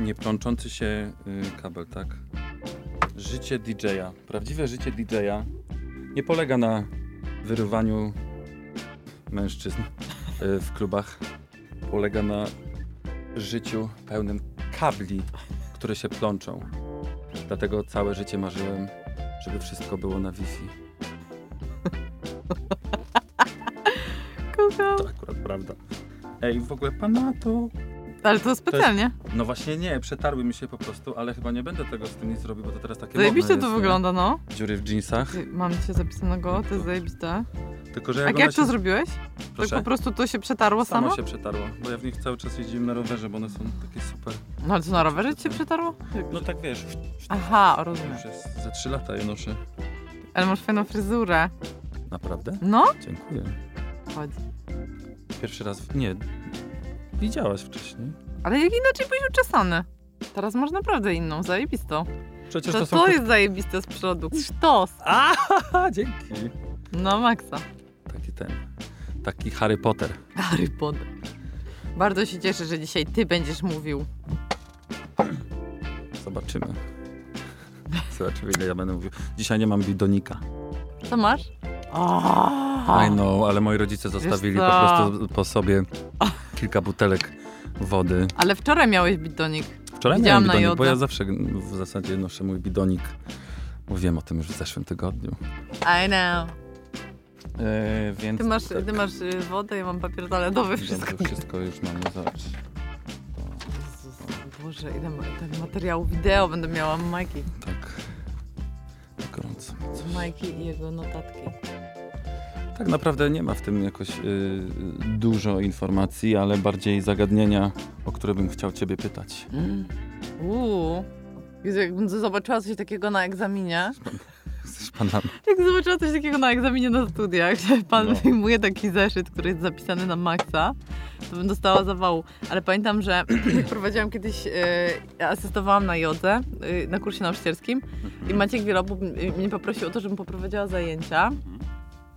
nie plączący się y, kabel, tak? Życie DJ-a, prawdziwe życie DJ-a nie polega na wyrywaniu mężczyzn y, w klubach. Polega na życiu pełnym kabli, które się plączą. Dlatego całe życie marzyłem, żeby wszystko było na Wi-Fi. Kocham. To akurat prawda. Ej, w ogóle pana to Ale to specjalnie. No właśnie nie, przetarły mi się po prostu, ale chyba nie będę tego z tym nic robił, bo to teraz takie Zajebiście modne to jest, wygląda, no. Dziury w jeansach. Ty, Mam cię zapisanego, to jest zajebiste. Tylko, że A jak, jak ona to się... zrobiłeś? Proszę? Tak po prostu to się przetarło Samo samo? się przetarło, bo ja w nich cały czas jeździłem na rowerze, bo one są takie super. No ale co, na rowerze ci się przetarło? No tak wiesz, Aha, rozumiem. już jest ze 3 lata je noszę. Ale masz fajną fryzurę. Naprawdę? No? Dziękuję. Chodź. Pierwszy raz, w- nie, widziałaś wcześniej. Ale jak inaczej byłeś uczesany? Teraz masz naprawdę inną, zajebistą. Przecież To to, co jest zajebiste z przodu? Sztos. A, dzięki. No maksa. Taki ten, taki Harry Potter. Harry Potter. Bardzo się cieszę, że dzisiaj ty będziesz mówił. Zobaczymy. Zobaczymy, ile ja będę mówił. Dzisiaj nie mam bidonika. Co masz? O, I know, ale moi rodzice zostawili po prostu po sobie kilka butelek wody. Ale wczoraj miałeś bidonik. Wczoraj Widziałam miałem bidonik, bo ja zawsze w zasadzie noszę mój bidonik. Mówiłem o tym już w zeszłym tygodniu. I know. E, więc Ty masz, tak, ty masz y, wodę, ja mam papier toaletowy, wszystko. Wszystko, wszystko już mamy, zobacz. Boże, ile ma, tak materiału wideo będę miała Majki. Tak. Gorąco. Majki i jego notatki. Tak naprawdę nie ma w tym jakoś y, dużo informacji, ale bardziej zagadnienia, o które bym chciał ciebie pytać. Mm. Uuu. Jakbym zobaczyła coś takiego na egzaminie. Jesteś panami. Jak zobaczyła coś takiego na egzaminie na studiach, że pan No. wyjmuje taki zeszyt, który jest zapisany na maksa, to bym dostała zawału. Ale pamiętam, że prowadziłam kiedyś, ja asystowałam na jodze, e, na kursie nauczycielskim i Maciek Wielobub m- mnie poprosił o to, żebym poprowadziła zajęcia.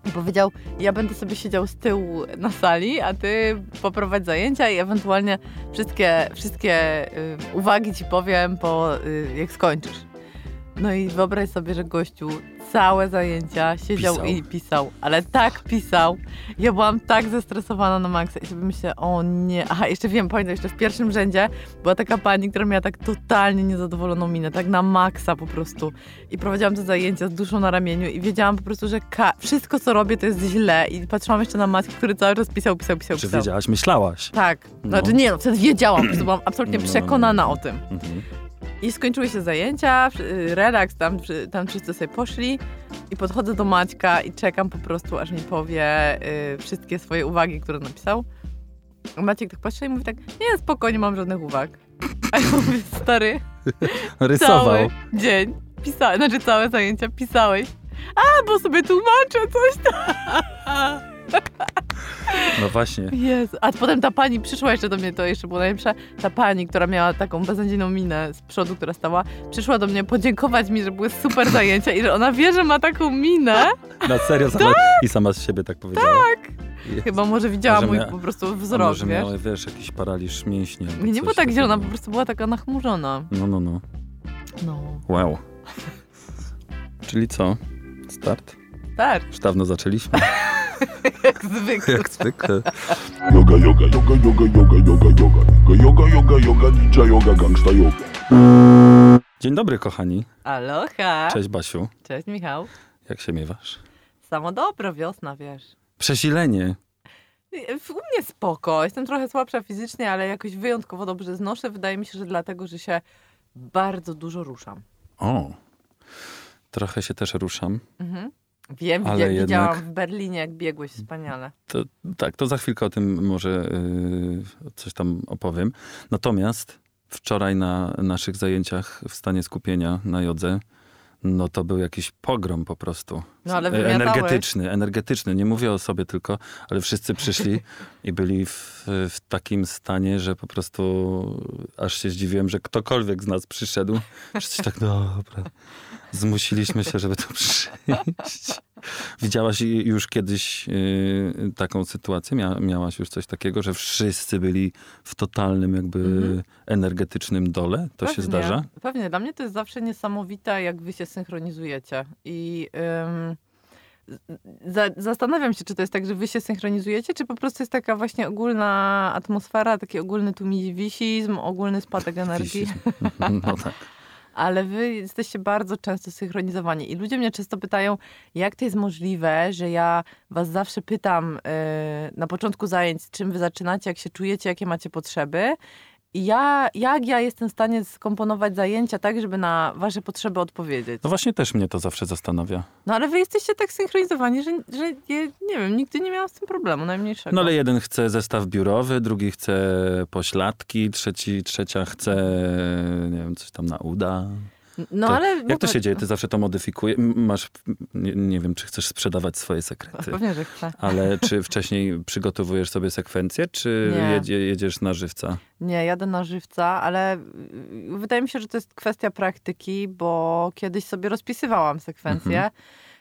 I powiedział, ja będę sobie siedział z tyłu na sali, a ty poprowadź zajęcia i ewentualnie wszystkie, wszystkie y, uwagi ci powiem, po, y, jak skończysz. No i wyobraź sobie, że gościu całe zajęcia siedział Pisał. i pisał, ale tak pisał. Ja byłam tak zestresowana na maksa i sobie myślę, o nie. Aha, jeszcze wiem, pamiętam, jeszcze w pierwszym rzędzie była taka pani, która miała tak totalnie niezadowoloną minę, tak na maksa po prostu. I prowadziłam te zajęcia z duszą na ramieniu i wiedziałam po prostu, że wszystko, co robię, to jest źle. I patrzyłam jeszcze na Maćka, który cały czas pisał, pisał, pisał, Czy pisał. wiedziałaś, myślałaś? Tak. No. Znaczy nie, no wtedy wiedziałam, po prostu byłam absolutnie no, no, no. przekonana o tym. Mhm. I skończyły się zajęcia, y, relaks, tam, tam wszyscy sobie poszli i podchodzę do Maćka i czekam po prostu, aż mi powie y, wszystkie swoje uwagi, które napisał. A Maciek tak patrzy i mówi tak, nie, spokojnie, mam żadnych uwag. A ja mówię, stary, Rysował. cały dzień pisałeś, znaczy całe zajęcia pisałeś. A, bo sobie tłumaczę coś tam. No właśnie. Jezu. A potem ta pani przyszła jeszcze do mnie, to jeszcze było najlepsze. Ta pani, która miała taką beznadziejną minę z przodu, która stała, przyszła do mnie podziękować mi, że były super zajęcia i że ona wie, że ma taką minę. Na serio sama, i sama z siebie tak powiedziała. Tak. Chyba może widziała Może mój mia- po prostu wzrok, może wiesz? miała, wiesz, jakiś paraliż mięśni. albo Nie, nie była tak zielona, po prostu była taka nachmurzona. No, no, no. No. Wow. Czyli co? Start? Tak, Już dawno zaczęliśmy, jak zwykle. jak zwykle. Yoga, yoga, yoga, yoga, yoga, yoga, yoga. Yoga, yoga, yoga, ninja yoga, gangsta yoga. Dzień dobry, kochani. Aloha. Cześć, Basiu. Cześć, Michał. Jak się miewasz? Samo dobro, wiosna, wiesz. Przesilenie. U mnie spoko. Jestem trochę słabsza fizycznie, ale jakoś wyjątkowo dobrze znoszę. Wydaje mi się, że dlatego, że się bardzo dużo ruszam. O. Trochę się też ruszam. Mhm. Wiem, Ale jednak- widziałam w Berlinie, jak biegłeś wspaniale. To, tak, to za chwilkę o tym może yy, coś tam opowiem. Natomiast wczoraj na naszych zajęciach w stanie skupienia na jodze, no to był jakiś pogrom po prostu. No, ale E, wymiatałeś. energetyczny, energetyczny. Nie mówię o sobie tylko, ale wszyscy przyszli i byli w, w takim stanie, że po prostu aż się zdziwiłem, że ktokolwiek z nas przyszedł. Wszyscy tak, dobra. Zmusiliśmy się, żeby tu przyjść. Widziałaś już kiedyś y, taką sytuację? Mia, miałaś już coś takiego, że wszyscy byli w totalnym jakby Mhm. energetycznym dole? To się Pewnie, zdarza? Pewnie. Dla mnie to jest zawsze niesamowite, jak wy się synchronizujecie. I ym, za, zastanawiam się, czy to jest tak, że wy się synchronizujecie, czy po prostu jest taka właśnie ogólna atmosfera, taki ogólny tumiwisizm, ogólny spadek energii. No tak. Ale wy jesteście bardzo często synchronizowani. I ludzie mnie często pytają, jak to jest możliwe, że ja was zawsze pytam yy, na początku zajęć, czym wy zaczynacie, jak się czujecie, jakie macie potrzeby. Ja, jak ja jestem w stanie skomponować zajęcia tak, żeby na wasze potrzeby odpowiedzieć. No właśnie też mnie to zawsze zastanawia. No ale wy jesteście tak synchronizowani, że, że nie, nie wiem, nigdy nie miałam z tym problemu, najmniejszego. No ale jeden chce zestaw biurowy, drugi chce pośladki, trzeci, trzecia chce, nie wiem, coś tam na uda. No To- ale... Jak to się dzieje? Ty zawsze to modyfikujesz? Masz, nie, nie wiem, czy chcesz sprzedawać swoje sekrety, Pewnie, że chcę. ale czy wcześniej przygotowujesz sobie sekwencję, czy jedzie, jedziesz na żywca? Nie, jadę na żywca, ale y, wydaje mi się, że to jest kwestia praktyki, bo kiedyś sobie rozpisywałam sekwencje. Mhm.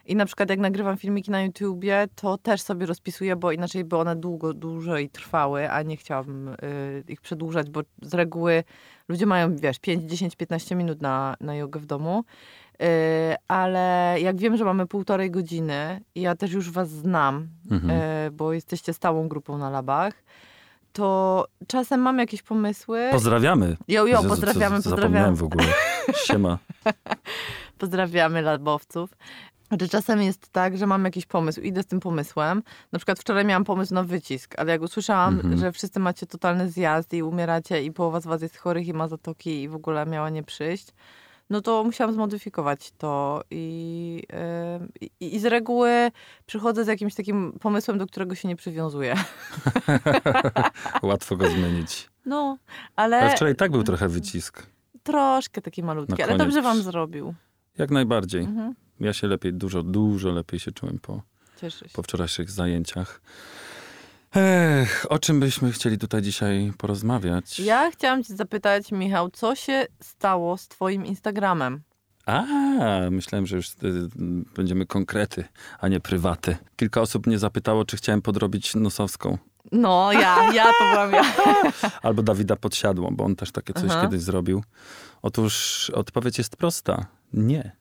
I na przykład jak nagrywam filmiki na YouTubie, to też sobie rozpisuję, bo inaczej by one długo, dłużej trwały, a nie chciałabym y, ich przedłużać, bo z reguły ludzie mają, wiesz, 5, 10, 15 minut na, na jogę w domu. Y, ale jak wiem, że mamy półtorej godziny i ja też już was znam, Mhm. y, bo jesteście stałą grupą na labach, to czasem mam jakieś pomysły. Pozdrawiamy. Jo, jo, Jezu, co- pozdrawiamy, co pozdrawiamy. W ogóle. Siema. Pozdrawiamy labowców. Że czasem jest tak, że mam jakiś pomysł, idę z tym pomysłem. Na przykład wczoraj miałam pomysł na wycisk, ale jak usłyszałam, Mhm. że wszyscy macie totalny zjazd i umieracie i połowa z was jest chorych i ma zatoki i w ogóle miała nie przyjść, no to musiałam zmodyfikować to i, yy, i, z reguły przychodzę z jakimś takim pomysłem, do którego się nie przywiązuję. Łatwo go zmienić. No, Ale ale wczoraj tak był trochę wycisk. troszkę taki malutki, ale dobrze wam zrobił. Jak najbardziej. Mhm. Ja się lepiej, dużo, dużo lepiej się czułem po, Cieszę się. po wczorajszych zajęciach. Ech, o czym byśmy chcieli tutaj dzisiaj porozmawiać? Ja chciałam cię zapytać, Michał, co się stało z twoim Instagramem? A, myślałem, że już y, będziemy konkrety, a nie prywaty. Kilka osób mnie zapytało, czy chciałem podrobić Nosowską. No, ja, ja to byłam ja. Albo Dawida Podsiadło, bo on też takie coś Aha. kiedyś zrobił. Otóż odpowiedź jest prosta. Nie.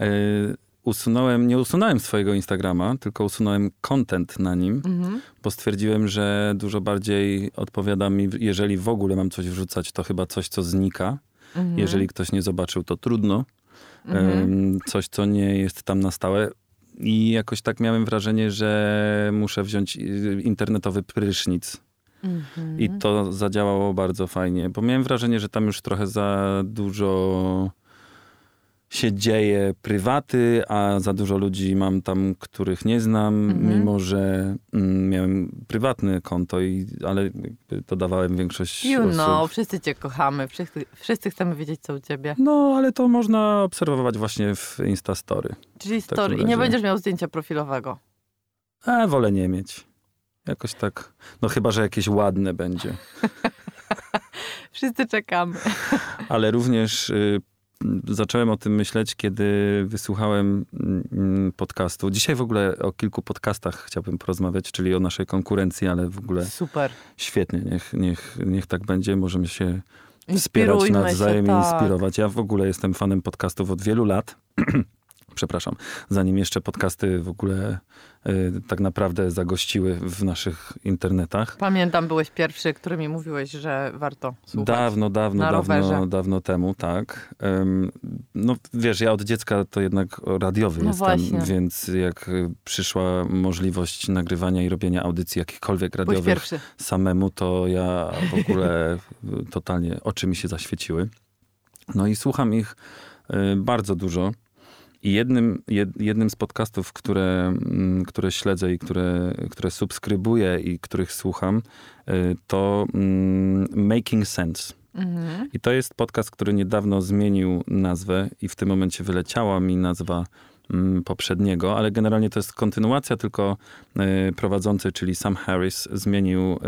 Y, usunąłem, nie usunąłem swojego Instagrama, tylko usunąłem content na nim, Mhm. bo stwierdziłem, że dużo bardziej odpowiada mi, jeżeli w ogóle mam coś wrzucać, to chyba coś, co znika. Mhm. Jeżeli ktoś nie zobaczył, to trudno. Mhm. Coś, co nie jest tam na stałe. I jakoś tak miałem wrażenie, że muszę wziąć y, internetowy prysznic. Mhm. I to zadziałało bardzo fajnie, bo miałem wrażenie, że tam już trochę za dużo się dzieje prywaty, a za dużo ludzi mam tam, których nie znam, Mhm. mimo że mm, miałem prywatne konto, i, ale dodawałem większość You osób. know, wszyscy cię kochamy, wszyscy, wszyscy chcemy wiedzieć, co u ciebie. No, ale to można obserwować właśnie w Instastory. Czyli story. I nie będziesz miał zdjęcia profilowego. A wolę nie mieć. Jakoś tak. No chyba, że jakieś ładne będzie. Wszyscy czekamy. Ale również y, zacząłem o tym myśleć, kiedy wysłuchałem mm, podcastu. Dzisiaj w ogóle o kilku podcastach chciałbym porozmawiać, czyli o naszej konkurencji, ale w ogóle Super. świetnie. Niech, niech, niech tak będzie. Możemy się wspierać Inspirujmy nawzajem się, i tak. inspirować. Ja w ogóle jestem fanem podcastów od wielu lat. Przepraszam, zanim jeszcze podcasty w ogóle y, tak naprawdę zagościły w naszych internetach. Pamiętam, byłeś pierwszy, który mi mówiłeś, że warto słuchać. Dawno, dawno, Na dawno, rowerze. dawno temu, tak. Em, no wiesz, ja od dziecka to jednak radiowy No jestem, właśnie. więc jak przyszła możliwość nagrywania i robienia audycji jakichkolwiek radiowych samemu, to ja w ogóle totalnie oczy mi się zaświeciły. No i słucham ich y, bardzo dużo. I jednym, jed, jednym z podcastów, które, mm, które śledzę i które, które subskrybuję i których słucham, y, to mm, Making Sense. Mhm. I to jest podcast, który niedawno zmienił nazwę i w tym momencie wyleciała mi nazwa poprzedniego, ale generalnie to jest kontynuacja, tylko y, prowadzący, czyli Sam Harris, zmienił y,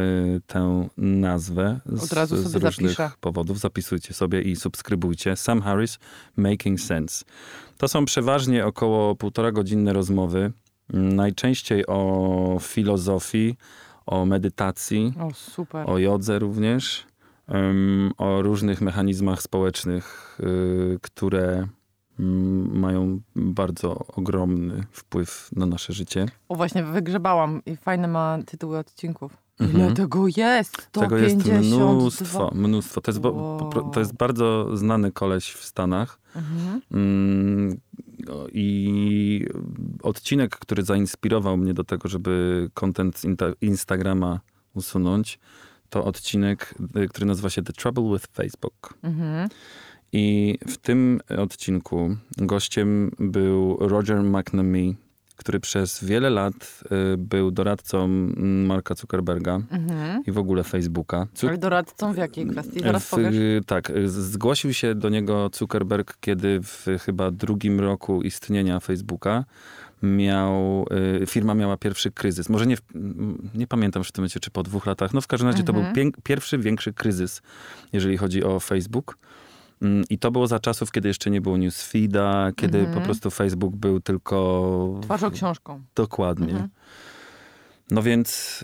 tę nazwę z, Od razu z sobie różnych zapiszę. powodów. Zapisujcie sobie i subskrybujcie. Sam Harris, Making Sense. To są przeważnie około półtora godzinne rozmowy, mm, najczęściej o filozofii, o medytacji, O, o jodze również, em, o różnych mechanizmach społecznych, y, które mm, mają bardzo ogromny wpływ na nasze życie. O, właśnie wygrzebałam i fajne ma tytuły odcinków. Mhm. Ile tego jest? Tego jest 152. mnóstwo, mnóstwo. To jest, po pro- to jest bardzo znany koleś w Stanach. Mhm. Mm, I odcinek, który zainspirował mnie do tego, żeby content z Instagrama usunąć, to odcinek, y, który nazywa się The Trouble with Facebook. Mhm. I w tym odcinku gościem był Roger McNamee, który przez wiele lat y, był doradcą Marka Zuckerberga Mhm. i w ogóle Facebooka. Zu- Ale doradcą w jakiej kwestii? Zaraz w. Tak, zgłosił się do niego Zuckerberg, kiedy w chyba drugim roku istnienia Facebooka miał, y, firma miała pierwszy kryzys. Może nie, nie pamiętam w tym momencie, czy po dwóch latach. No w każdym razie to był Mhm. pierwszy, większy kryzys, jeżeli chodzi o Facebook. Mm, I to było za czasów, kiedy jeszcze nie było newsfeeda, kiedy Mhm. po prostu Facebook był tylko... Twarzą książką. Dokładnie. Mhm. No więc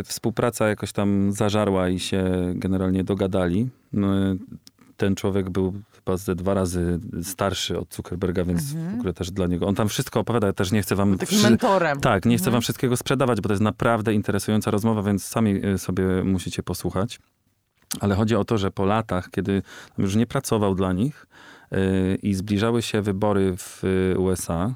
y, współpraca jakoś tam zażarła i się generalnie dogadali. No, y, ten człowiek był chyba ze dwa razy starszy od Zuckerberga, więc Mhm. w ogóle też dla niego. On tam wszystko opowiada, ja też nie chcę wam... Takim wszy- mentorem. tak, nie chcę Mhm. wam wszystkiego sprzedawać, bo to jest naprawdę interesująca rozmowa, więc sami y, sobie musicie posłuchać. Ale chodzi o to, że po latach, kiedy już nie pracował dla nich y, i zbliżały się wybory w y, USA,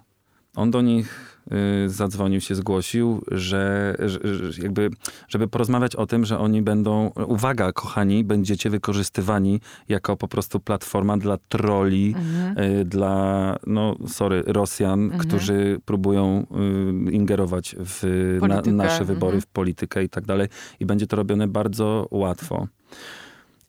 on do nich y, zadzwonił, się zgłosił, że, że, jakby, żeby porozmawiać o tym, że oni będą, uwaga kochani, będziecie wykorzystywani jako po prostu platforma dla troli, Mhm. dla, no sorry, Rosjan, Mhm. którzy próbują ingerować w na, nasze wybory, mhm. w politykę i tak dalej. I będzie to robione bardzo łatwo.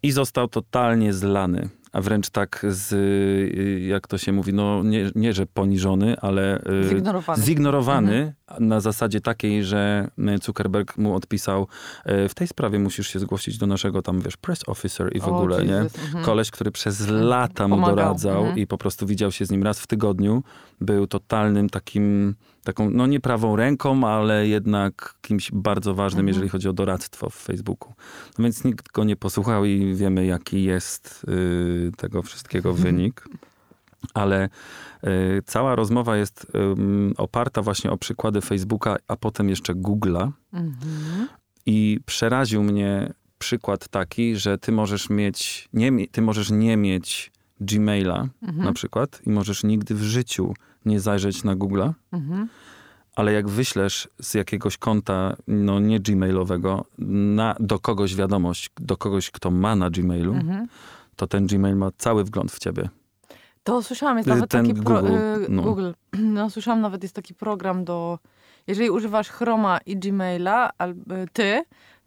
I został totalnie zlany, a wręcz tak z, y, jak to się mówi, no nie, nie że poniżony, ale y, Zignorowany. zignorowany na zasadzie takiej, że y, Zuckerberg mu odpisał, w tej sprawie musisz się zgłosić do naszego tam, wiesz, press officer i w O, ogóle, nie? Jezus, mhm. Koleś, który przez lata mu Pomagał, doradzał mhm. i po prostu widział się z nim raz w tygodniu, był totalnym takim, taką, no nie prawą ręką, ale jednak kimś bardzo ważnym, Mhm. jeżeli chodzi o doradztwo w Facebooku. No więc nikt go nie posłuchał i wiemy, jaki jest y, tego wszystkiego Mhm. wynik. Ale y, cała rozmowa jest ym, oparta właśnie o przykłady Facebooka, a potem jeszcze Google'a. Mhm. I przeraził mnie przykład taki, że ty możesz mieć, nie, ty możesz nie mieć Gmaila Mhm. na przykład i możesz nigdy w życiu nie zajrzeć na Google'a, Mhm. ale jak wyślesz z jakiegoś konta, no nie Gmailowego, na, do kogoś wiadomość, do kogoś, kto ma na Gmailu, Mhm. to ten Gmail ma cały wgląd w ciebie. To słyszałam, jest Y, nawet ten taki pro, Google, y, no. Google. No słyszałam nawet jest taki program do jeżeli używasz Chroma i Gmaila albo ty,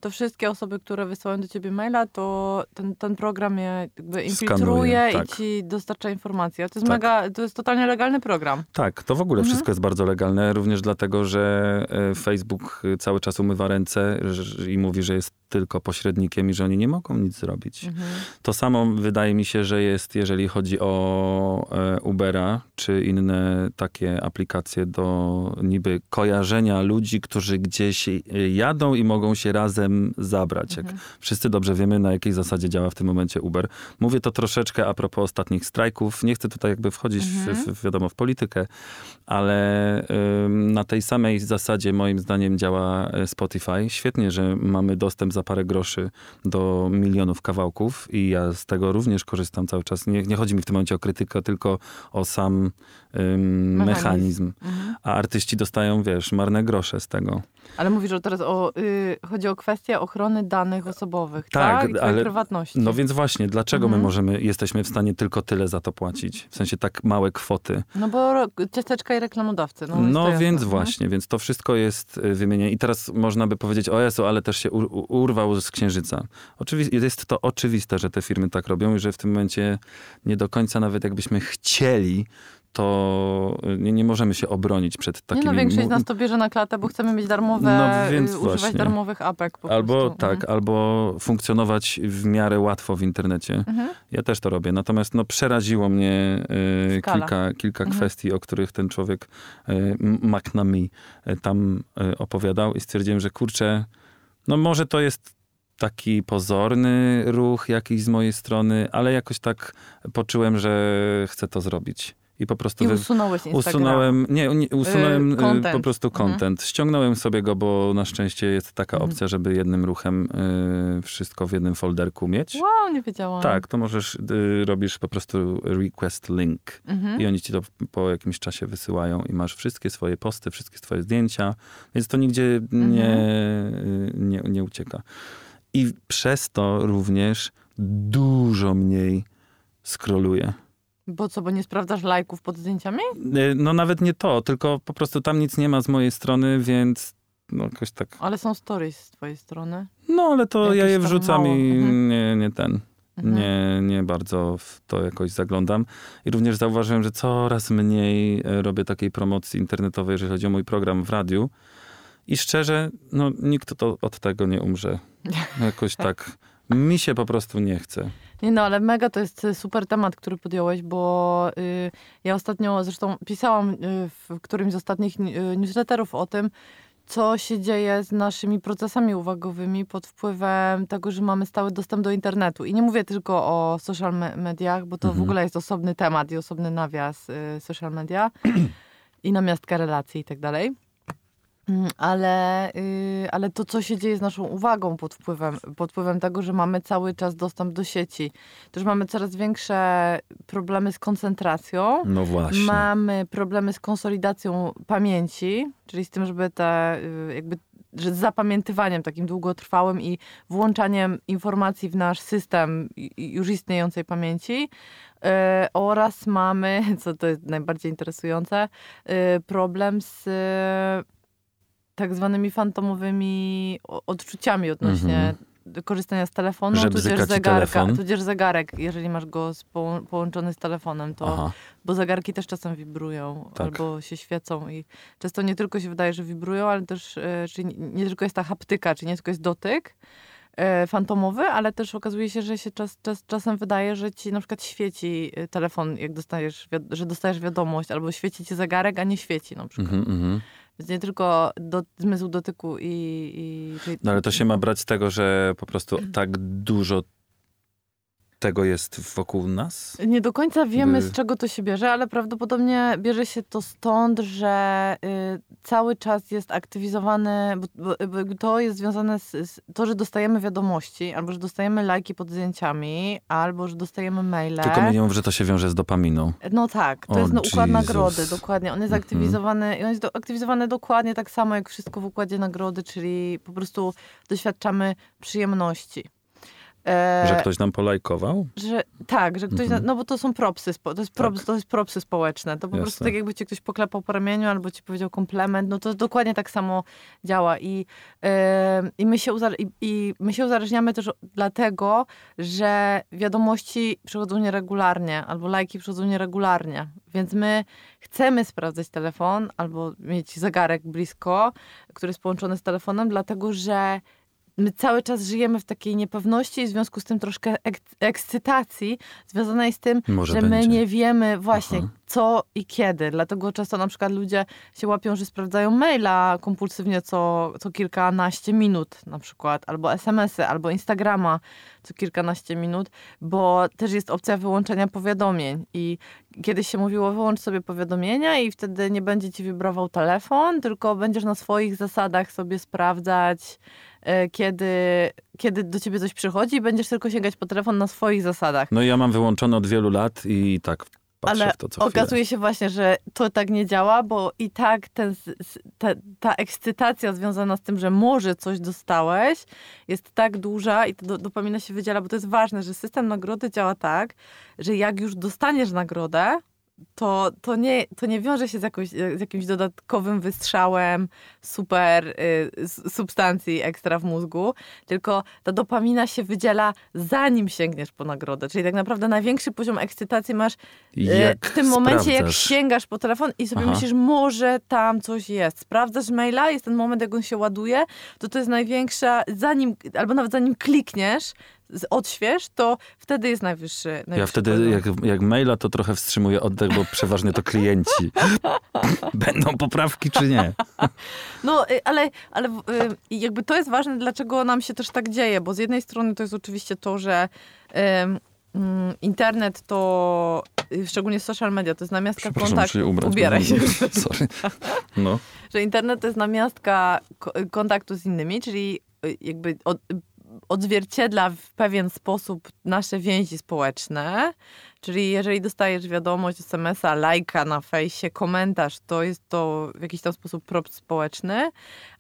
to wszystkie osoby, które wysyłają do ciebie maila, to ten, ten program je jakby infiltruje tak. i ci dostarcza informacje. To jest Tak. mega, to jest totalnie legalny program. Tak, to w ogóle Mhm. wszystko jest bardzo legalne, również dlatego, że e, Facebook cały czas umywa ręce i mówi, że jest tylko pośrednikiem i że oni nie mogą nic zrobić. Mhm. To samo wydaje mi się, że jest, jeżeli chodzi o e, Ubera, czy inne takie aplikacje do niby kojarzenia ludzi, którzy gdzieś e, jadą i mogą się razem zabrać. Jak Mhm. wszyscy dobrze wiemy, na jakiej zasadzie działa w tym momencie Uber. Mówię to troszeczkę a propos ostatnich strajków. Nie chcę tutaj jakby wchodzić Mhm. w, w, wiadomo, w politykę, ale na tej samej zasadzie moim zdaniem działa e, Spotify. Świetnie, że mamy dostęp za parę groszy do milionów kawałków i ja z tego również korzystam cały czas. Nie, nie chodzi mi w tym momencie o krytykę, tylko o sam Mechanizm. mechanizm. Mhm. A artyści dostają, wiesz, marne grosze z tego. Ale mówisz, że teraz o, y, chodzi o kwestię ochrony danych osobowych, Tak, tak? Ale- prywatności. No więc właśnie, dlaczego my Mhm. możemy, jesteśmy w stanie tylko tyle za to płacić? W sensie tak małe kwoty. No bo ciasteczka i reklamodawcy. No, No, jasne. więc Mhm. właśnie, więc to wszystko jest y, wymienione. I teraz można by powiedzieć, o Jezu, ale też się urwał z księżyca. Oczywi- jest to oczywiste, że te firmy tak robią i że w tym momencie nie do końca nawet jakbyśmy chcieli, to nie, nie możemy się obronić przed Nie takimi... no, większość z nas to bierze na klatę, bo chcemy mieć darmowe, No, więc y, używać właśnie. darmowych apek Albo prostu. tak, albo funkcjonować w miarę łatwo w internecie. Mhm. Ja też to robię. Natomiast no, przeraziło mnie y, kilka, kilka Mhm. kwestii, o których ten człowiek y, McNamee y, tam y, opowiadał i stwierdziłem, że kurczę, no może to jest taki pozorny ruch jakiś z mojej strony, ale jakoś tak poczułem, że chcę to zrobić. I po prostu I usunąłeś Instagram. usunąłem, nie, nie usunąłem Y, y, content. po prostu Mhm. content. Ściągnąłem sobie go, bo na szczęście jest taka Mhm. opcja, żeby jednym ruchem y, wszystko w jednym folderku mieć. Wow, nie wiedziałam. Tak, to możesz, y, robisz po prostu request link Mhm. i oni ci to po jakimś czasie wysyłają i masz wszystkie swoje posty, wszystkie swoje zdjęcia, więc to nigdzie nie, y, nie, nie ucieka. I przez to również dużo mniej scrolluję. Bo co, bo nie sprawdzasz lajków pod zdjęciami? Y, No nawet nie to, tylko po prostu tam nic nie ma z mojej strony, więc no jakoś tak. Ale są stories z twojej strony. No ale to ja Jakieś je tam wrzucam i Mhm. nie, nie ten. Mhm. Nie, nie bardzo w to jakoś zaglądam. I również zauważyłem, że coraz mniej e, robię takiej promocji internetowej, jeżeli chodzi o mój program w radiu. I szczerze, no nikt to od tego nie umrze. Jakoś tak. Mi się po prostu nie chce. Nie no, ale mega to jest y, super temat, który podjąłeś, bo y, ja ostatnio zresztą pisałam y, w którymś z ostatnich y, newsletterów o tym, co się dzieje z naszymi procesami uwagowymi pod wpływem tego, że mamy stały dostęp do internetu. I nie mówię tylko o social me- mediach, bo to w Mhm. ogóle jest osobny temat i osobny nawias y, social media i namiastka relacji i tak dalej. Mm, Ale, y, ale to, co się dzieje z naszą uwagą pod wpływem, pod wpływem tego, że mamy cały czas dostęp do sieci, to, że mamy coraz większe problemy z koncentracją, No właśnie. mamy problemy z konsolidacją pamięci, czyli z tym, żeby te y, jakby że z zapamiętywaniem takim długotrwałym i włączaniem informacji w nasz system już istniejącej pamięci. Y, oraz mamy, co to jest najbardziej interesujące, y, problem z tak zwanymi fantomowymi odczuciami odnośnie korzystania z telefonu, Że tudzież zegarka, telefon. tudzież zegarek, jeżeli masz go społ- połączony z telefonem, to Aha. bo zegarki też czasem wibrują Tak. albo się świecą i często nie tylko się wydaje, że wibrują, ale też, e, czyli nie, tylko jest ta haptyka, czy nie tylko jest dotyk e, fantomowy, ale też okazuje się, że się czas, czas, czasem wydaje, że ci na przykład świeci e, telefon, jak dostajesz, że dostajesz wiadomość, albo świeci ci zegarek, a nie świeci na przykład. Mhm, mhm. Więc nie tylko do, zmysł dotyku i... i No ale to się ma brać z tego, że po prostu tak dużo tego jest wokół nas. Nie do końca wiemy, By- z czego to się bierze, ale prawdopodobnie bierze się to stąd, że y, cały czas jest aktywizowany, bo, bo, to jest związane z, z to, że dostajemy wiadomości, albo że dostajemy lajki pod zdjęciami, albo że dostajemy maile. Tylko my nie mów, że to się wiąże z dopaminą. No tak, to O, jest no, układ nagrody, dokładnie. On jest Mhm. aktywizowany i on jest do, aktywizowany dokładnie tak samo jak wszystko w układzie nagrody, czyli po prostu doświadczamy przyjemności. E, Że ktoś nam polajkował? że tak, że ktoś, Mhm. no bo to są propsy, to jest, props, Tak. to jest propsy społeczne. To po prostu tak jakby ci ktoś poklepał po ramieniu albo ci powiedział komplement, no to dokładnie tak samo działa. I, e, i, my, się uzale- i my się uzależniamy też dlatego, że wiadomości przychodzą nieregularnie albo lajki przychodzą nieregularnie. Więc my chcemy sprawdzać telefon albo mieć zegarek blisko, który jest połączony z telefonem, dlatego że my cały czas żyjemy w takiej niepewności i w związku z tym troszkę ek- ekscytacji związanej z tym, Może że my będzie. nie wiemy właśnie Aha. Co i kiedy. Dlatego często na przykład ludzie się łapią, że sprawdzają maila kompulsywnie co, co kilkanaście minut na przykład, albo SMS-y, albo Instagrama co kilkanaście minut, bo też jest opcja wyłączenia powiadomień i kiedyś się mówiło wyłącz sobie powiadomienia i wtedy nie będzie ci wibrował telefon, tylko będziesz na swoich zasadach sobie sprawdzać e, kiedy, kiedy do ciebie coś przychodzi i będziesz tylko sięgać po telefon na swoich zasadach. No ja mam wyłączone od wielu lat i tak patrzę Ale w to co chwilę. okazuje się właśnie, że to tak nie działa, bo i tak ten, ta, ta ekscytacja związana z tym, że może coś dostałeś, jest tak duża i to do, dopamina się wydziela, bo to jest ważne, że system nagrody działa tak, że jak już dostaniesz nagrodę, to, to, nie, to nie wiąże się z, jakąś, z jakimś dodatkowym wystrzałem super y, substancji ekstra w mózgu, tylko ta dopamina się wydziela zanim sięgniesz po nagrodę. Czyli tak naprawdę największy poziom ekscytacji masz y, Jak w tym momencie, jak sprawdzasz? sięgasz po telefon i sobie Aha. myślisz, może tam coś jest. Sprawdzasz maila, jest ten moment, jak on się ładuje, to to jest największa, zanim, albo nawet zanim klikniesz, odśwież, to wtedy jest najwyższy, najwyższy Ja wtedy, poziom. jak, jak maila, to trochę wstrzymuję oddech, bo przeważnie to klienci. Będą poprawki czy nie? No, y, ale, ale y, jakby to jest ważne, dlaczego nam się też tak dzieje, bo z jednej strony to jest oczywiście to, że mm, internet to, y, szczególnie social media, to jest namiastka kontaktu. ubrać. Ubieraj się. Sorry. No. że internet to jest namiastka ko- kontaktu z innymi, czyli jakby od, odzwierciedla w pewien sposób nasze więzi społeczne. Czyli jeżeli dostajesz wiadomość, SMS-a, lajka na fejsie, komentarz, to jest to w jakiś tam sposób prop społeczny,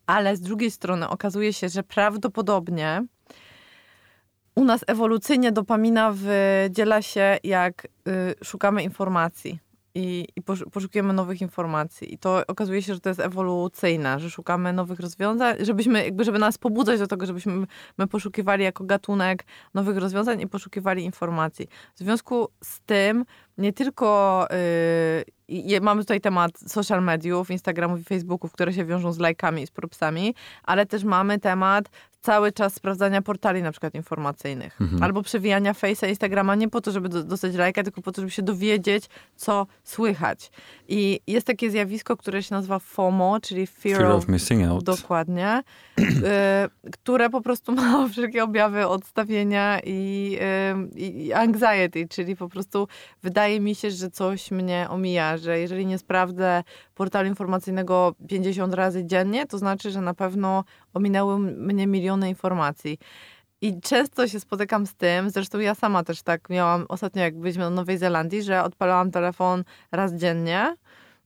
ale z drugiej strony okazuje się, że prawdopodobnie u nas ewolucyjnie dopamina wydziela się, jak y, szukamy informacji i, i posz- poszukujemy nowych informacji. I to okazuje się, że to jest ewolucyjne, że szukamy nowych rozwiązań, żebyśmy, jakby, żeby nas pobudzać do tego, żebyśmy my poszukiwali jako gatunek nowych rozwiązań i poszukiwali informacji. W związku z tym nie tylko y, mamy tutaj temat social mediów, Instagramów i Facebooków, które się wiążą z lajkami i z propsami, ale też mamy temat cały czas sprawdzania portali na przykład informacyjnych. Mhm. Albo przewijania Face'a, Instagrama nie po to, żeby do, dostać lajka, tylko po to, żeby się dowiedzieć, co słychać. I jest takie zjawisko, które się nazywa FOMO, czyli Fear, Fear of of missing out. Dokładnie. y, które po prostu ma wszelkie objawy odstawienia i, y, i anxiety, czyli po prostu wydaje mi się, że coś mnie omija, że jeżeli nie sprawdzę portalu informacyjnego 50 razy dziennie, to znaczy, że na pewno ominęły mnie miliony informacji. I często się spotykam z tym, zresztą ja sama też tak miałam ostatnio, jak byliśmy na Nowej Zelandii, że odpalałam telefon raz dziennie.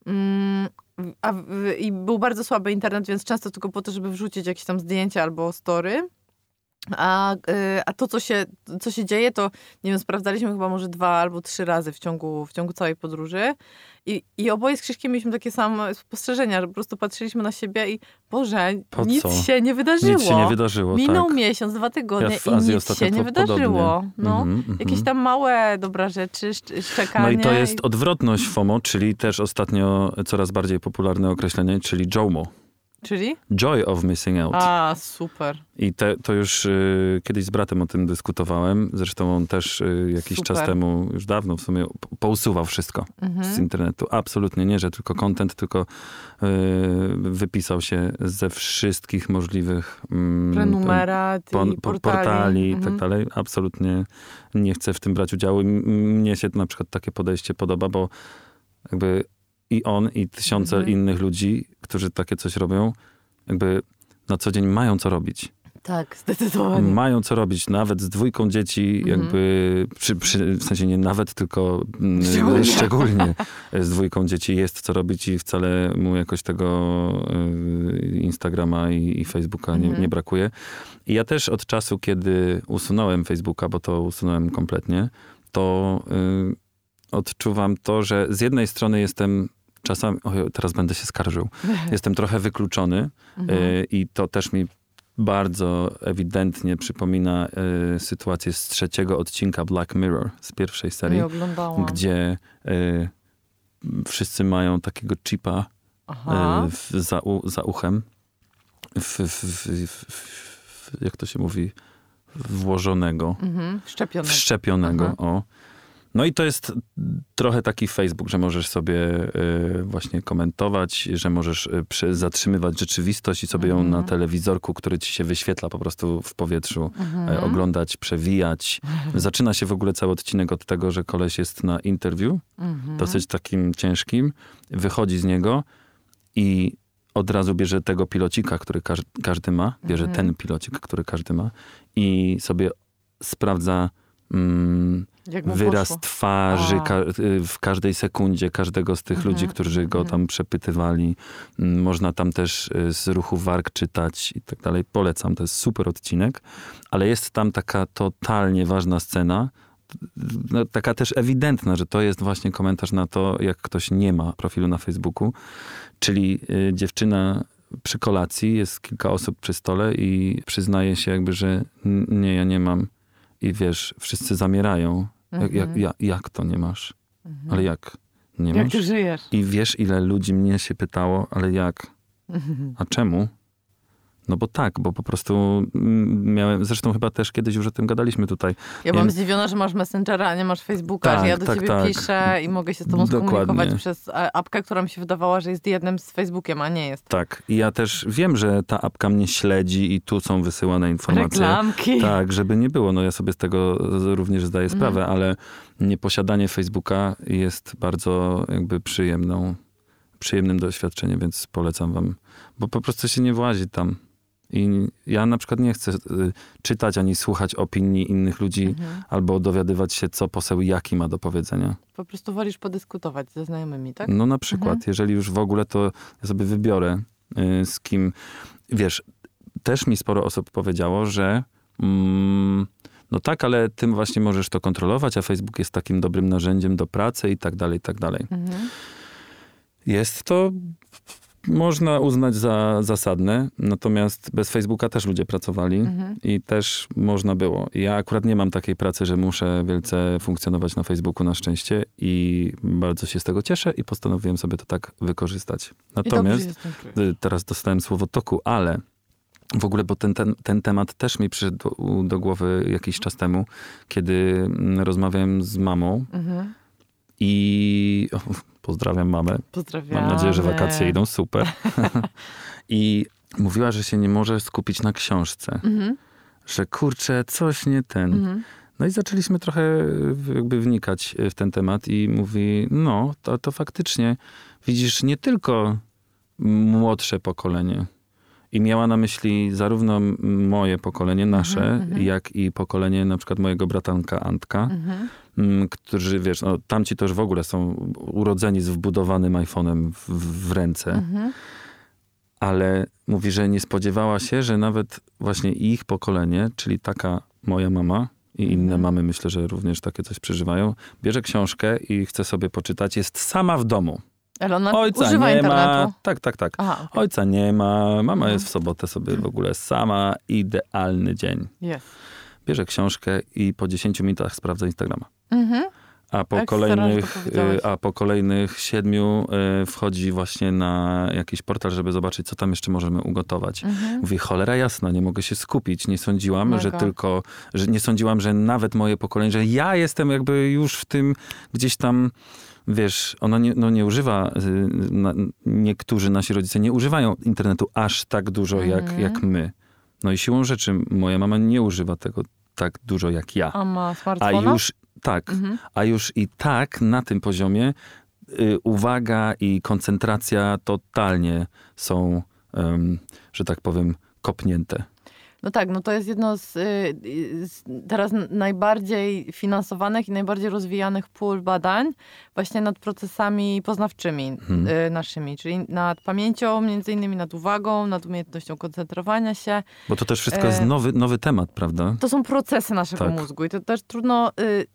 Mm, a, I był bardzo słaby internet, więc często tylko po to, żeby wrzucić jakieś tam zdjęcia albo story. A, y, a to, co się, co się dzieje, to nie wiem, sprawdzaliśmy chyba może dwa albo trzy razy w ciągu, w ciągu całej podróży. I, I oboje z Krzyśkiem mieliśmy takie same spostrzeżenia, że po prostu patrzyliśmy na siebie i Boże, Po nic co? się nie wydarzyło. Nic się nie wydarzyło, Minął tak. miesiąc, dwa tygodnie Ja i nic się nie wydarzyło. No, Mhm, mhm. Jakieś tam małe, dobra rzeczy, szcz- szczekanie. No i to jest odwrotność FOMO, czyli też ostatnio coraz bardziej popularne określenie, czyli JOMO. Czyli? Joy of Missing Out. A, super. I te, to już y, kiedyś z bratem o tym dyskutowałem. Zresztą on też y, jakiś Super. czas temu, już dawno w sumie, po- pousuwał wszystko z Mhm. internetu. Absolutnie nie, że tylko content, tylko y, wypisał się ze wszystkich możliwych mm, Prenumerat po, i po, portali. portali i Mhm. tak dalej. Absolutnie nie chcę w tym brać udziału. Mnie się na przykład takie podejście podoba, bo jakby i on, i tysiące Mhm. innych ludzi, którzy takie coś robią, jakby na co dzień mają co robić. Tak, zdecydowanie. Mają co robić, nawet z dwójką dzieci, Mhm. jakby, przy, przy, w sensie nie nawet, tylko mm, Szczególnie. szczególnie z dwójką dzieci jest co robić i wcale mu jakoś tego y, Instagrama i, i Facebooka nie, Mhm. nie brakuje. I ja też od czasu, kiedy usunąłem Facebooka, bo to usunąłem kompletnie, to y, odczuwam to, że z jednej strony jestem czasami, oj, teraz będę się skarżył, jestem trochę wykluczony Mhm. y, i to też mi bardzo ewidentnie przypomina y, sytuację z trzeciego odcinka Black Mirror, z pierwszej serii, gdzie y, wszyscy mają takiego chipa y, w, za, u, za uchem, w, w, jak to się mówi, włożonego, Mhm. Wszczepionego. Aha. O. No i to jest trochę taki Facebook, że możesz sobie y, właśnie komentować, że możesz y, zatrzymywać rzeczywistość i sobie ją Mhm. na telewizorku, który ci się wyświetla po prostu w powietrzu, Mhm. e, oglądać, przewijać. Zaczyna się w ogóle cały odcinek od tego, że koleś jest na interview, Mhm. dosyć takim ciężkim, wychodzi z niego i od razu bierze tego pilocika, który każ, każdy ma, bierze Mhm. ten pilocik, który każdy ma i sobie sprawdza mm, wyraz poszło. twarzy ka- y, w każdej sekundzie każdego z tych Mhm, ludzi, którzy go mhm. tam przepytywali. Mm, Można tam też y, z ruchu warg czytać i tak dalej. Polecam, to jest super odcinek, ale jest tam taka totalnie ważna scena, no, taka też ewidentna, że to jest właśnie komentarz na to, jak ktoś nie ma profilu na Facebooku. Czyli y, dziewczyna przy kolacji, jest kilka osób przy stole i przyznaje się jakby, że "N- nie, ja nie mam. I wiesz, wszyscy zamierają. Jak, jak, jak, jak to nie masz? Ale jak? Nie Jak masz? ty żyjesz? I wiesz, ile ludzi mnie się pytało, ale jak? A czemu? No bo tak, bo po prostu mm, miałem, zresztą chyba też kiedyś już o tym gadaliśmy tutaj. Ja byłam zdziwiona, że masz Messengera, a nie masz Facebooka, Tak, że ja do tak, ciebie tak. piszę i mogę się z tobą Dokładnie. skomunikować przez e, apkę, która mi się wydawała, że jest jednym z Facebookiem, a nie jest. Tak. I ja też wiem, że ta apka mnie śledzi i tu są wysyłane informacje. Reklamki. Tak, żeby nie było. No ja sobie z tego również zdaję Mhm. sprawę, ale nieposiadanie Facebooka jest bardzo jakby przyjemną, przyjemnym doświadczeniem, więc polecam wam, bo po prostu się nie włazi tam. I ja na przykład nie chcę y, czytać ani słuchać opinii innych ludzi, Mhm. albo dowiadywać się, co poseł jaki ma do powiedzenia. Po prostu wolisz podyskutować ze znajomymi, tak? No na przykład, jeżeli już w ogóle, to ja sobie wybiorę y, z kim. Wiesz, też mi sporo osób powiedziało, że mm, no tak, ale tym właśnie możesz to kontrolować, a Facebook jest takim dobrym narzędziem do pracy i tak dalej, i tak dalej. Mhm. Jest to, można uznać za zasadne, natomiast bez Facebooka też ludzie pracowali Mhm. i też można było. Ja akurat nie mam takiej pracy, że muszę wielce funkcjonować na Facebooku na szczęście i bardzo się z tego cieszę i postanowiłem sobie to tak wykorzystać. Natomiast czujesz. y, teraz dostałem słowo toku, ale w ogóle, bo ten, ten, ten temat też mi przyszedł do, do głowy jakiś czas temu, kiedy mm, rozmawiałem z mamą Mhm. i pozdrawiam mamę. Pozdrawiam. Mam nadzieję, że wakacje idą super. I mówiła, że się nie może skupić na książce. Mhm. Że kurczę, coś nie ten. Mhm. No i zaczęliśmy trochę jakby wnikać w ten temat i mówi, no to, to faktycznie widzisz nie tylko młodsze pokolenie. I miała na myśli zarówno moje pokolenie, nasze, mhm. jak i pokolenie na przykład mojego bratanka Antka, Mhm. Którzy, wiesz, no, tamci to już w ogóle są urodzeni z wbudowanym iPhone'em w, w ręce Mhm. ale mówi, że nie spodziewała się, że nawet właśnie ich pokolenie, czyli taka moja mama i inne Mhm. mamy, myślę, że również takie coś przeżywają, bierze książkę i chce sobie poczytać, jest sama w domu. Ale ona Ojca używa nie internetu. ma. Tak, tak, tak. Aha, okej. Ojca nie ma, mama Mhm. jest w sobotę sobie w ogóle sama, idealny dzień. jest. Bierze książkę i po 10 minutach sprawdza Instagrama. Mhm. A po, Jak kolejnych, y, a po kolejnych siedmiu y, wchodzi właśnie na jakiś portal, żeby zobaczyć, co tam jeszcze możemy ugotować. Mhm. Mówi, cholera jasna, nie mogę się skupić. Nie sądziłam, Mega. że tylko, że nie sądziłam, że nawet moje pokolenie, że ja jestem jakby już w tym gdzieś tam, wiesz, ona nie, no nie używa, y, na, niektórzy nasi rodzice nie używają internetu aż tak dużo jak, Mhm. jak my. No i siłą rzeczy moja mama nie używa tego tak dużo jak ja. A ma A smartfona? już, tak, Mhm. a już i tak na tym poziomie y, uwaga i koncentracja totalnie są, em, że tak powiem, kopnięte. No tak, no to jest jedno z, y, y, z teraz najbardziej finansowanych i najbardziej rozwijanych pól badań właśnie nad procesami poznawczymi y, naszymi, czyli nad pamięcią, między innymi nad uwagą, nad umiejętnością koncentrowania się. Bo to też wszystko E, jest nowy, nowy temat, prawda? To są procesy naszego Tak. mózgu i to też trudno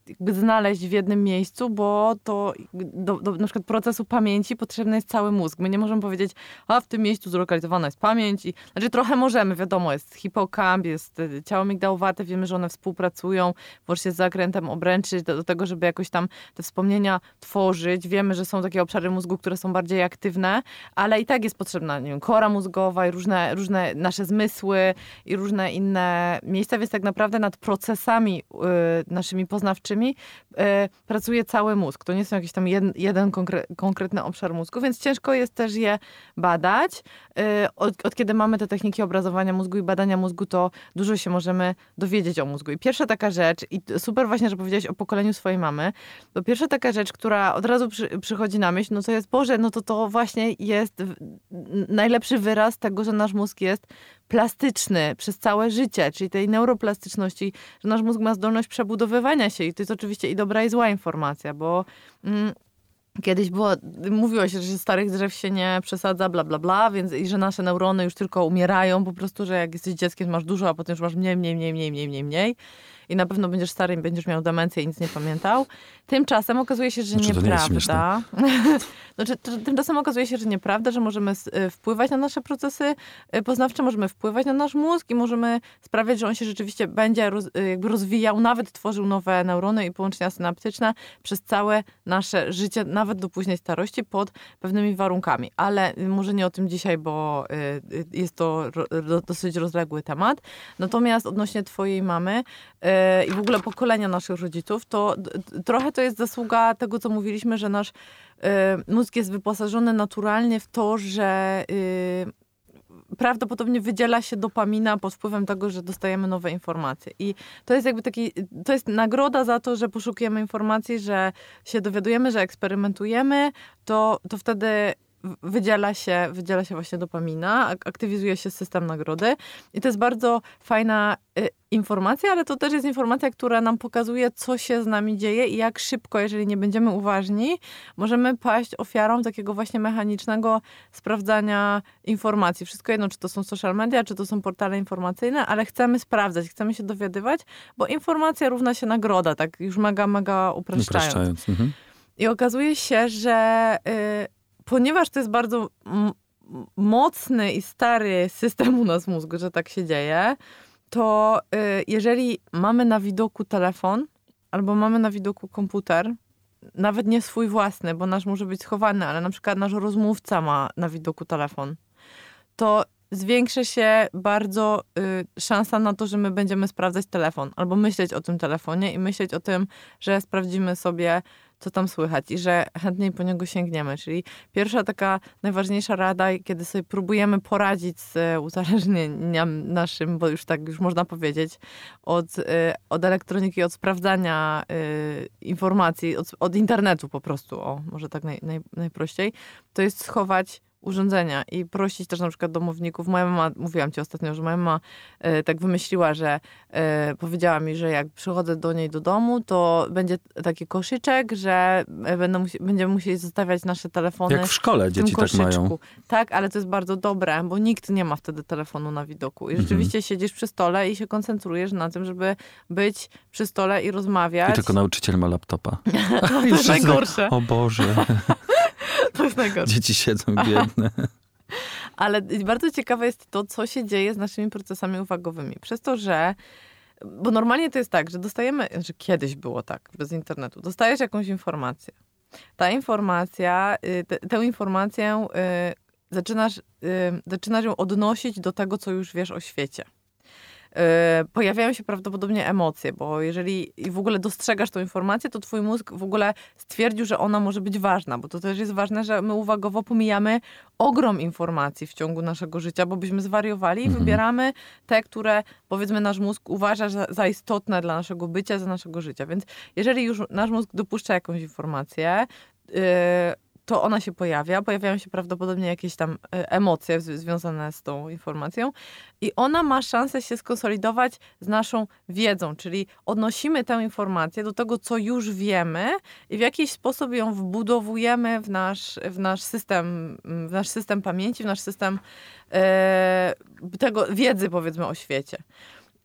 jakby znaleźć w jednym miejscu, bo to do, do na przykład procesu pamięci potrzebny jest cały mózg. My nie możemy powiedzieć, a w tym miejscu zlokalizowana jest pamięć. I, znaczy trochę możemy, wiadomo, jest hipokamp, jest y, ciało migdałowate, wiemy, że one współpracują włącznie z zakrętem obręczy do, do tego, żeby jakoś tam te wspomnienia tworzyć. Wiemy, że są takie obszary mózgu, które są bardziej aktywne, ale i tak jest potrzebna nie wiem, kora mózgowa i różne, różne nasze zmysły i różne inne miejsca, więc tak naprawdę nad procesami y, naszymi poznawczymi y, pracuje cały mózg. To nie są jakiś tam jeden, jeden konkre, konkretny obszar mózgu, więc ciężko jest też je badać. Od, od kiedy mamy te techniki obrazowania mózgu i badania mózgu, to dużo się możemy dowiedzieć o mózgu. I pierwsza taka rzecz, i super właśnie, że powiedziałeś o pokoleniu swojej mamy, bo pierwsza taka rzecz, która od razu przy, przychodzi na myśl, no to jest, Boże, no to to właśnie jest najlepszy wyraz tego, że nasz mózg jest plastyczny przez całe życie, czyli tej neuroplastyczności, że nasz mózg ma zdolność przebudowywania się i to jest oczywiście i dobra i zła informacja, bo mm, Kiedyś było, mówiło się, że starych drzew się nie przesadza, bla, bla, bla, więc i że nasze neurony już tylko umierają, po prostu, że jak jesteś dzieckiem, masz dużo, a potem już masz mniej, mniej, mniej, mniej, mniej, mniej, mniej. I na pewno będziesz stary i będziesz miał demencję i nic nie pamiętał. Tymczasem okazuje się, że Znaczy, to nie jest nieprawda. znaczy, to- tymczasem okazuje się, że nieprawda, że możemy y, wpływać na nasze procesy y, poznawcze, możemy wpływać na nasz mózg i możemy sprawiać, że on się rzeczywiście będzie roz, y, jakby rozwijał, nawet tworzył nowe neurony i połączenia synaptyczne przez całe nasze życie, nawet do późnej starości, pod pewnymi warunkami. Ale może nie o tym dzisiaj, bo jest to dosyć rozległy temat. Natomiast odnośnie twojej mamy i w ogóle pokolenia naszych rodziców, to trochę to jest zasługa tego, co mówiliśmy, że nasz y, mózg jest wyposażony naturalnie w to, że y, prawdopodobnie wydziela się dopamina pod wpływem tego, że dostajemy nowe informacje. I to jest jakby taki, to jest nagroda za to, że poszukujemy informacji, że się dowiadujemy, że eksperymentujemy, to, to wtedy wydziela się, wydziela się właśnie dopamina, ak- aktywizuje się system nagrody i to jest bardzo fajna y, informacja, ale to też jest informacja, która nam pokazuje, co się z nami dzieje i jak szybko, jeżeli nie będziemy uważni, możemy paść ofiarą takiego właśnie mechanicznego sprawdzania informacji. Wszystko jedno, czy to są social media, czy to są portale informacyjne, ale chcemy sprawdzać, chcemy się dowiadywać, bo informacja równa się nagroda, tak już mega, mega upraszczając. Upraszczając. Mhm. I okazuje się, że y, ponieważ to jest bardzo mocny i stary system u nas mózgu, że tak się dzieje, to y, jeżeli mamy na widoku telefon albo mamy na widoku komputer, nawet nie swój własny, bo nasz może być schowany, ale na przykład nasz rozmówca ma na widoku telefon, to zwiększa się bardzo y, szansa na to, że my będziemy sprawdzać telefon albo myśleć o tym telefonie i myśleć o tym, że sprawdzimy sobie, co tam słychać i że chętniej po niego sięgniemy. Czyli pierwsza taka najważniejsza rada, kiedy sobie próbujemy poradzić z e, uzależnieniem naszym, bo już tak już można powiedzieć, od, e, od elektroniki, od sprawdzania e, informacji, od, od internetu po prostu, o, może tak naj, naj, najprościej, to jest schować urządzenia i prosić też na przykład domowników. Moja mama, mówiłam ci ostatnio, że moja mama e, tak wymyśliła, że e, powiedziała mi, że jak przychodzę do niej do domu, to będzie taki koszyczek, że e, będę musi, będziemy musieli zostawiać nasze telefony Jak w szkole w tym dzieci tak mają. koszyczku. Tak, ale to jest bardzo dobre, bo nikt nie ma wtedy telefonu na widoku. I Mhm. rzeczywiście siedzisz przy stole i się koncentrujesz na tym, żeby być przy stole i rozmawiać. I tylko nauczyciel ma laptopa. to I jest najgorsze. O Boże, To jest najgorsze. dzieci siedzą biedne. Ale bardzo ciekawe jest to, co się dzieje z naszymi procesami uwagowymi. Przez to, że. Bo normalnie to jest tak, że dostajemy, że kiedyś było tak, bez internetu. Dostajesz jakąś informację. Ta informacja, y, te, tę informację y, zaczynasz, y, zaczynasz ją odnosić do tego, co już wiesz o świecie. Y, Pojawiają się prawdopodobnie emocje, bo jeżeli w ogóle dostrzegasz tą informację, to twój mózg w ogóle stwierdził, że ona może być ważna, bo to też jest ważne, że my uwagowo pomijamy ogrom informacji w ciągu naszego życia, bo byśmy zwariowali i Mhm. wybieramy te, które powiedzmy nasz mózg uważa za, za istotne dla naszego bycia, za naszego życia. Więc jeżeli już nasz mózg dopuszcza jakąś informację, yy, to ona się pojawia, pojawiają się prawdopodobnie jakieś tam e, emocje związane z tą informacją i ona ma szansę się skonsolidować z naszą wiedzą, czyli odnosimy tę informację do tego, co już wiemy i w jakiś sposób ją wbudowujemy w nasz, w nasz, system, w nasz system pamięci, w nasz system e, tego wiedzy, powiedzmy, o świecie.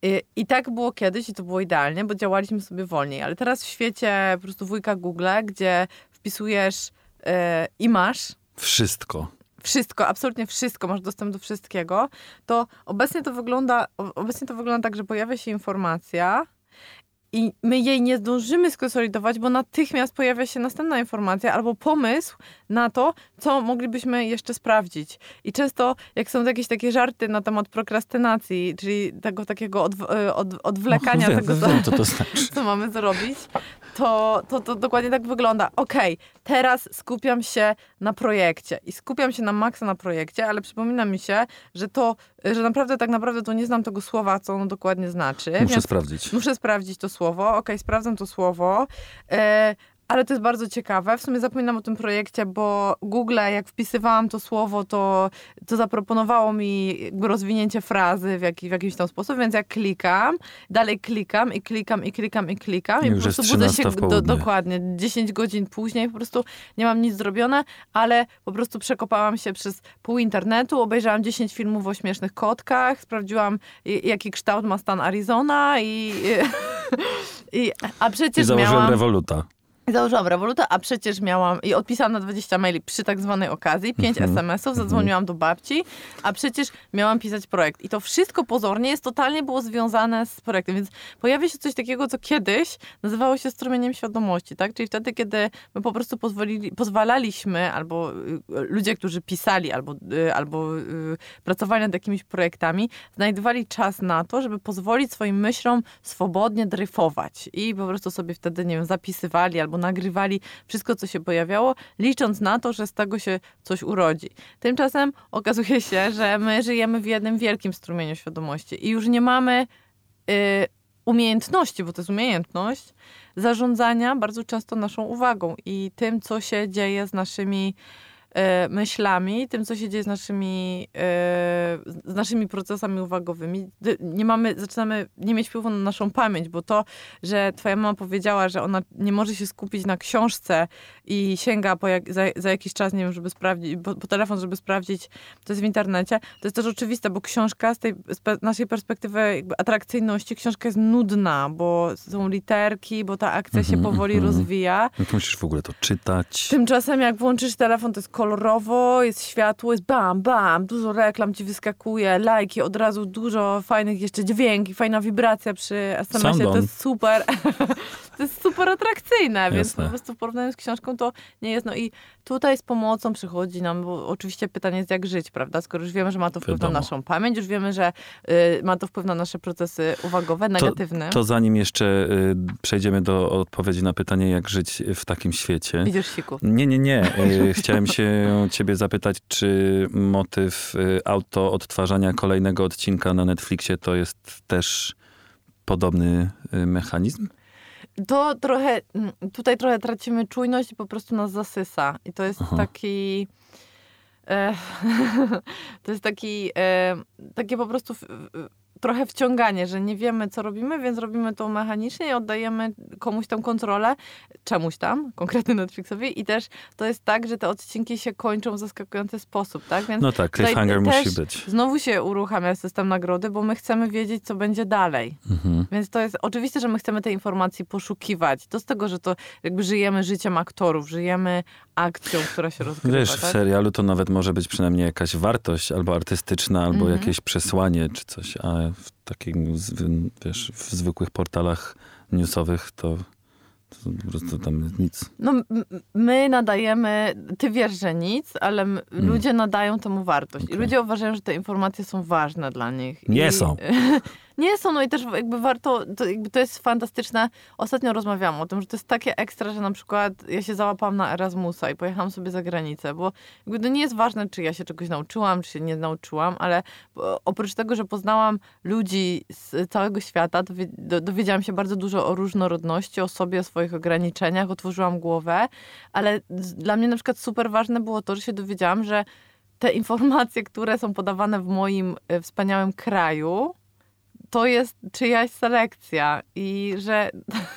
I, I tak było kiedyś i to było idealnie, bo działaliśmy sobie wolniej, ale teraz w świecie po prostu wujka Google, gdzie wpisujesz e, i masz Wszystko. wszystko, absolutnie wszystko, masz dostęp do wszystkiego, to obecnie to wygląda, obecnie to wygląda tak, że pojawia się informacja i my jej nie zdążymy skonsolidować, bo natychmiast pojawia się następna informacja albo pomysł na to, co moglibyśmy jeszcze sprawdzić. I często, jak są jakieś takie żarty na temat prokrastynacji, czyli tego takiego odw- e, od, odwlekania wiem, tego, wiem, co to znaczy. co mamy zrobić, to, to, to dokładnie tak wygląda. Okej, teraz skupiam się na projekcie i skupiam się na maksa na projekcie, ale przypomina mi się, że to, że naprawdę tak naprawdę to nie znam tego słowa, co ono dokładnie znaczy. Muszę więc sprawdzić. muszę sprawdzić to słowo. Okej, sprawdzam to słowo. E, ale to jest bardzo ciekawe. W sumie zapominam o tym projekcie, bo Google, jak wpisywałam to słowo, to, to zaproponowało mi rozwinięcie frazy w, jaki, w jakiś tam sposób, więc ja klikam, dalej klikam i klikam i klikam i klikam i, I po prostu budzę się 13 w do, dokładnie 10 godzin później, po prostu nie mam nic zrobione, ale po prostu przekopałam się przez pół internetu, obejrzałam 10 filmów o śmiesznych kotkach, sprawdziłam i- jaki kształt ma stan Arizona i... i a I przecież założyłem miałam... rewoluta. Założyłam rewolutę, a przecież miałam i odpisałam na 20 maili przy tak zwanej okazji, 5 Mhm. SMS-ów, zadzwoniłam do babci, a przecież miałam pisać projekt. I to wszystko pozornie jest totalnie było związane z projektem, więc pojawia się coś takiego, co kiedyś nazywało się strumieniem świadomości, tak? Czyli wtedy, kiedy my po prostu pozwolili, pozwalaliśmy, albo y, ludzie, którzy pisali, albo, y, albo y, pracowali nad jakimiś projektami, znajdowali czas na to, żeby pozwolić swoim myślom swobodnie dryfować. I po prostu sobie wtedy, nie wiem, zapisywali albo nagrywali wszystko, co się pojawiało, licząc na to, że z tego się coś urodzi. Tymczasem okazuje się, że my żyjemy w jednym wielkim strumieniu świadomości i już nie mamy y, umiejętności, bo to jest umiejętność, zarządzania bardzo często naszą uwagą i tym, co się dzieje z naszymi myślami, tym, co się dzieje z naszymi, e, z naszymi procesami uwagowymi. Nie mamy, zaczynamy nie mieć wpływu na naszą pamięć, bo to, że twoja mama powiedziała, że ona nie może się skupić na książce i sięga po jak, za, za jakiś czas, nie wiem, żeby sprawdzić, po, po telefon, żeby sprawdzić, co jest w internecie, to jest też oczywiste, bo książka z tej z pe- naszej perspektywy atrakcyjności, książka jest nudna, bo są literki, bo ta akcja się Mhm, powoli mhm. rozwija. No to musisz w ogóle to czytać. Tymczasem jak włączysz telefon, to jest kolorowo, jest światło, jest bam, bam, dużo reklam ci wyskakuje, lajki, od razu dużo fajnych jeszcze dźwięki, fajna wibracja przy SMS-ie, to jest super, to jest atrakcyjne, więc Jasne. po prostu w porównaniu z książką to nie jest, no i tutaj z pomocą przychodzi nam, bo oczywiście pytanie jest jak żyć, prawda, skoro już wiemy, że ma to wpływ Wiadomo. na naszą pamięć, już wiemy, że y, ma to wpływ na nasze procesy uwagowe, negatywne. To zanim jeszcze y, przejdziemy do odpowiedzi na pytanie, jak żyć w takim świecie. Widzisz, siku. Nie, nie, nie. Y, Chciałem się ciebie zapytać, czy motyw y, auto odtwarzania kolejnego odcinka na Netflixie to jest też podobny y, mechanizm? To trochę, mm, tutaj trochę tracimy czujność i po prostu nas zasysa. I to jest Aha. taki... E, to jest taki, e, takie po prostu trochę wciąganie, że nie wiemy, co robimy, więc robimy to mechanicznie i oddajemy komuś tą kontrolę, czemuś tam, konkretnie Netflixowi. I też to jest tak, że te odcinki się kończą w zaskakujący sposób, tak? Więc No tak, cliffhanger musi być. Znowu się uruchamia system nagrody, bo my chcemy wiedzieć, co będzie dalej. Mhm. Więc to jest oczywiste, że my chcemy tej informacji poszukiwać. To z tego, że to jakby żyjemy życiem aktorów, żyjemy akcją, która się rozgrywa. Wiesz, w tak? serialu to nawet może być przynajmniej jakaś wartość albo artystyczna, albo Mhm. jakieś przesłanie czy coś, a w takim, zwy- wiesz, w zwykłych portalach newsowych to, to po prostu tam nic. No, my nadajemy, ty wiesz, że nic, ale m- ludzie nadają temu wartość. I Hmm. Okej. ludzie uważają, że te informacje są ważne dla nich. Nie I, są. Nie są, no i też jakby warto, to, jakby to jest fantastyczne. Ostatnio rozmawiałam o tym, że to jest takie ekstra, że na przykład ja się załapałam na Erasmusa i pojechałam sobie za granicę, bo jakby to nie jest ważne, czy ja się czegoś nauczyłam, czy się nie nauczyłam, ale o- oprócz tego, że poznałam ludzi z całego świata, dowie, do, dowiedziałam się bardzo dużo o różnorodności, o sobie, o swoich ograniczeniach, otworzyłam głowę, ale dla mnie na przykład super ważne było to, że się dowiedziałam, że te informacje, które są podawane w moim e, wspaniałym kraju, to jest czyjaś selekcja i że,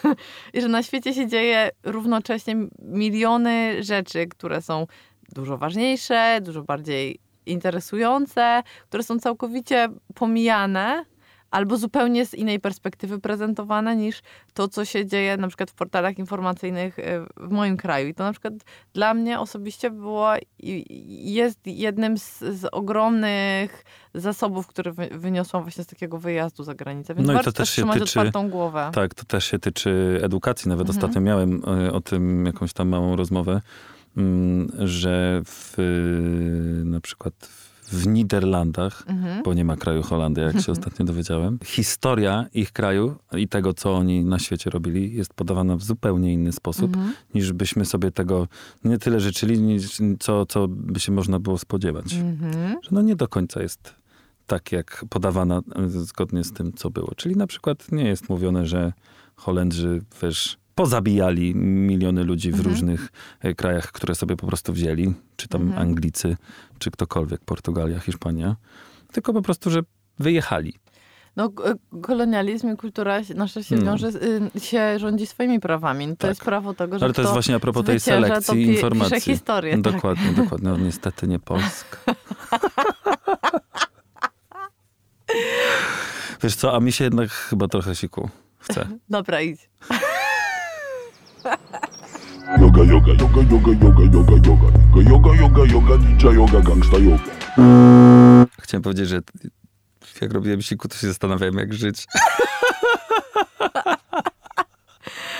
i że na świecie się dzieje równocześnie miliony rzeczy, które są dużo ważniejsze, dużo bardziej interesujące, które są całkowicie pomijane albo zupełnie z innej perspektywy prezentowane niż to, co się dzieje na przykład w portalach informacyjnych e, w moim kraju. I to na przykład dla mnie osobiście było i jest jednym z, z ogromnych zasobów, które wy- wyniosłam właśnie z takiego wyjazdu za granicę. Więc No i to też się tyczy- otwartą głowę. Tak, to też się tyczy edukacji. Nawet Mhm. ostatnio miałem e, o tym jakąś tam małą rozmowę, mm, że w, e, na przykład w Niderlandach, Mhm. bo nie ma kraju Holandia, jak się ostatnio dowiedziałem, historia ich kraju i tego, co oni na świecie robili, jest podawana w zupełnie inny sposób, Mhm. niż byśmy sobie tego nie tyle życzyli, co, co by się można było spodziewać. Mhm. Że no nie do końca jest tak, jak podawana e, zgodnie z tym, co było. Czyli na przykład nie jest mówione, że Holendrzy, wiesz, pozabijali miliony ludzi w Mhm. różnych e, krajach, które sobie po prostu wzięli, czy tam Mhm. Anglicy, czy ktokolwiek, Portugalia, Hiszpania, tylko po prostu, że wyjechali. No, kolonializm i kultura się- nasza się No. wiąże, y, się rządzi swoimi prawami. To Tak. jest prawo tego, że Ale to jest właśnie a propos tej selekcji pi- informacji. Historię, tak. Dokładnie, dokładnie. No, niestety nie Polska. Wiesz co, a mi się jednak chyba trochę siku chce. Dobra, idź. Yoga, yoga, yoga, yoga, yoga, yoga, yoga. Yoga, yoga, yoga, ninja yoga, gangsta yoga. Chciałem powiedzieć, że jak robiłem siku, to się zastanawiałem, jak żyć.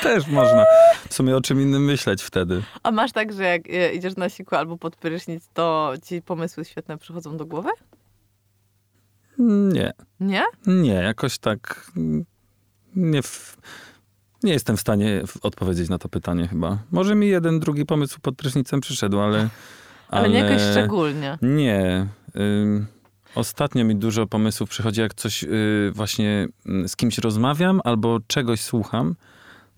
Też można w sumie o czym innym myśleć wtedy. A masz tak, że jak y, idziesz na siku albo pod prysznic, to ci pomysły świetne przychodzą do głowy? Nie, Nie? nie, jakoś tak mm, nie, w, nie jestem w stanie odpowiedzieć na to pytanie chyba. Może mi jeden, drugi pomysł pod prysznicem przyszedł, ale... Ale, nie jakoś szczególnie. Nie. Ym, ostatnio mi dużo pomysłów przychodzi, jak coś y, właśnie mm, z kimś rozmawiam albo czegoś słucham,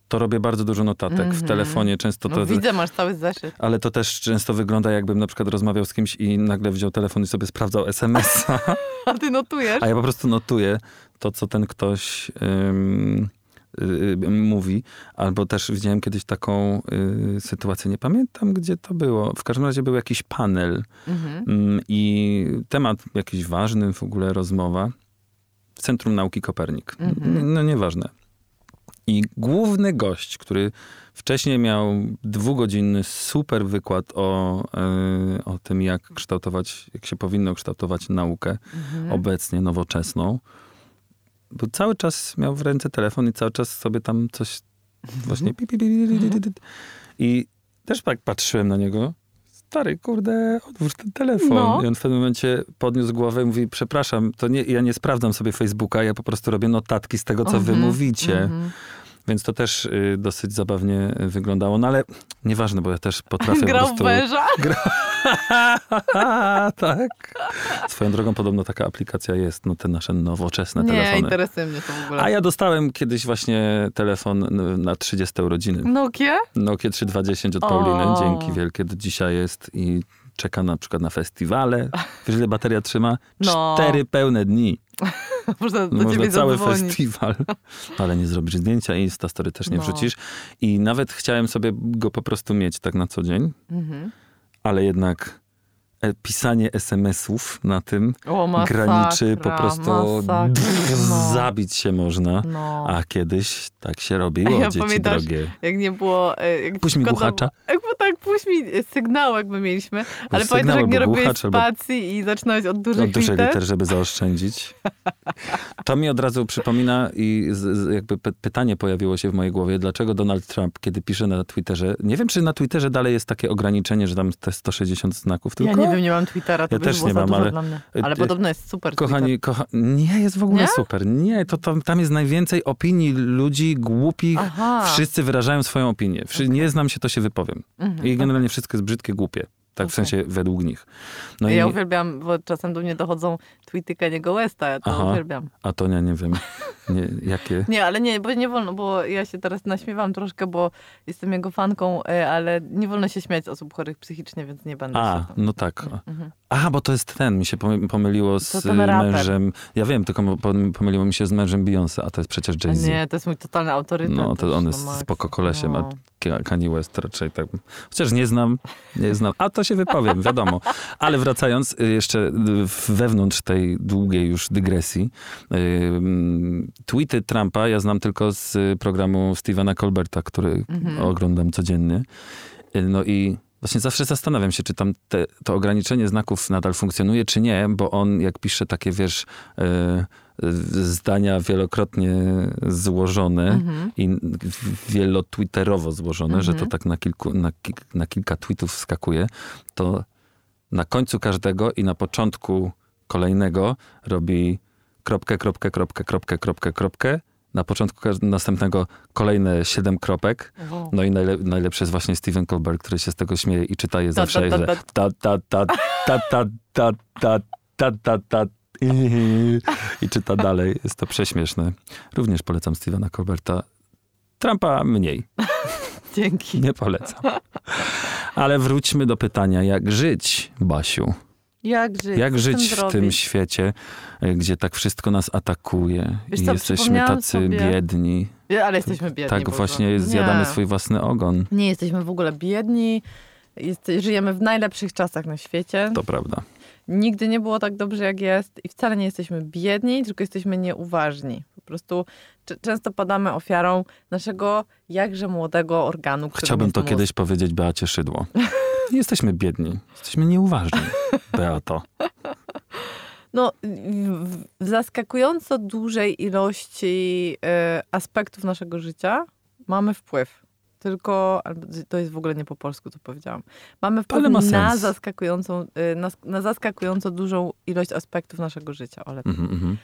to robię bardzo dużo notatek w Mhm. telefonie. Często No to... widzę, masz cały zeszyt. Ale to też często wygląda, jakbym na przykład rozmawiał z kimś i nagle wziął telefon i sobie sprawdzał SMS-a, A ty notujesz? a ja po prostu notuję to, co ten ktoś ym, mówi. Albo też widziałem kiedyś taką y, sytuację, nie pamiętam, gdzie to było. W każdym razie był jakiś panel Mhm. Mm, I temat jakiś ważny, w ogóle rozmowa w Centrum Nauki Kopernik. Mhm. No nieważne. I główny gość, który wcześniej miał dwugodzinny super wykład o, o tym, jak kształtować, jak się powinno kształtować naukę Mhm. obecnie, nowoczesną, bo cały czas miał w ręce telefon i cały czas sobie tam coś właśnie i też tak patrzyłem na niego. Stary, kurde, odłóż ten telefon. No. I on w pewnym momencie podniósł głowę i mówi, przepraszam, to nie, ja nie sprawdzam sobie Facebooka, ja po prostu robię notatki z tego, co wy Mhm, mówicie. Więc to też y, dosyć zabawnie wyglądało. No ale nieważne, bo ja też potrafię po Grał prostu... w węża? tak. Swoją drogą podobno taka aplikacja jest, no te nasze nowoczesne Nie, telefony. interesuje mnie to w ogóle. A ja dostałem kiedyś właśnie telefon na 30 urodziny. Nokia? Nokia 3210 od. Pauliny. Dzięki wielkie do dzisiaj jest i czeka na przykład na festiwale. Wiesz, ile bateria trzyma? No. Cztery pełne dni. Można do Można cały zadzwonić. festiwal. Ale nie zrobisz zdjęcia i Instastory też nie No. wrzucisz. I nawet chciałem sobie go po prostu mieć tak na co dzień, Mhm. ale jednak e, pisanie SMS-ów na tym O, masakra, graniczy po prostu masakra, no. zabić się można. No. A kiedyś tak się robiło, Ja dzieci pamiętasz, drogie. Jak nie było... e, Jak Puść mi bo tak, puść mi sygnał jakby mieliśmy. Ale pamiętasz, jak nie robiłeś głuchacz, albo- spacji i zaczynałeś od dużych Od dużych liter? liter, żeby zaoszczędzić. To mi od razu przypomina i z, z, jakby py, pytanie pojawiło się w mojej głowie, dlaczego Donald Trump, kiedy pisze na Twitterze, nie wiem, czy na Twitterze dalej jest takie ograniczenie, że tam te 160 znaków, Ja tylko... nie wiem, nie mam Twittera, to Ja też było nie mam, ale- y, Ale y, podobno jest super Kochani, kocha... nie, jest w ogóle Nie? super. Nie, to tam, tam jest najwięcej opinii ludzi głupich. Aha. Wszyscy wyrażają swoją opinię. Wszy... Nie znam się, to się wypowiem. Mhm. I generalnie wszystko jest brzydkie, głupie. Tak w Okej. sensie według nich. No ja i, uwielbiam, bo czasem do mnie dochodzą tweety Kaniego Westa, ja to Aha. uwielbiam. a to nie, nie wiem, nie, jakie... Nie, ale nie, bo nie wolno, bo ja się teraz naśmiewam troszkę, bo jestem jego fanką, e, ale nie wolno się śmiać z osób chorych psychicznie, więc nie będę A, się tam... no tak. Mhm. Aha, bo to jest ten, mi się pomy- pomyliło z mężem. Ja wiem, tylko pomyliło mi się z mężem Beyoncé, a to jest przecież Jay-Z. nie, to jest mój totalny autorytet. No, to on no, jest Max. spoko kolesiem, No. a Ka- Kanye West raczej tak. Chociaż nie znam, nie znam. A to się wypowiem, wiadomo. Ale wracając y, jeszcze y, wewnątrz tej długiej już dygresji. Tweety Trumpa ja znam tylko z programu Stevena Colberta, który Mhm. oglądam codziennie. Y, No i właśnie zawsze zastanawiam się, czy tam te, to ograniczenie znaków nadal funkcjonuje, czy nie, bo on jak pisze takie, wiesz, y, y, zdania wielokrotnie złożone, Mhm. i wielotwitterowo złożone, że to Mhm. tak na, kilku, na, na kilka tweetów wskakuje, to na końcu każdego i na początku kolejnego robi kropkę, kropkę, kropkę, kropkę, kropkę, kropkę. Na początku następnego kolejne siedem kropek. Wow. No i najle, najlepszy jest właśnie Steven Colbert, który się z tego śmieje i czyta je zawsze, ta, ta, ta, ta, ta, ta, ta, ta, ta, ta, ta, i czyta dalej. Jest to prześmieszne. Również polecam Stevena Colberta. Trumpa mniej. Dzięki. Nie polecam. Ale wróćmy do pytania, jak żyć, Basiu? Jak żyć? Jak żyć tym w tym zrobić? świecie, y, gdzie tak wszystko nas atakuje Wiesz i co, jesteśmy tacy sobie- biedni. Ale jesteśmy biedni. Tak właśnie zjadamy Nie. swój własny ogon. Nie jesteśmy w ogóle biedni. Jest, żyjemy w najlepszych czasach na świecie. To prawda. Nigdy nie było tak dobrze, jak jest i wcale nie jesteśmy biedni, tylko jesteśmy nieuważni. Po prostu często padamy ofiarą naszego jakże młodego organu, Chciałbym to mózg. kiedyś powiedzieć Beacie Szydło. Nie jesteśmy biedni, jesteśmy nieuważni, Beato. No, zaskakująco dużej ilości e, aspektów naszego życia mamy wpływ. Tylko, to jest w ogóle nie po polsku, co powiedziałam. Mamy wpływ ma na zaskakującą, e, na, na zaskakująco dużą ilość aspektów naszego życia. O, lepiej. Mhm, mhm.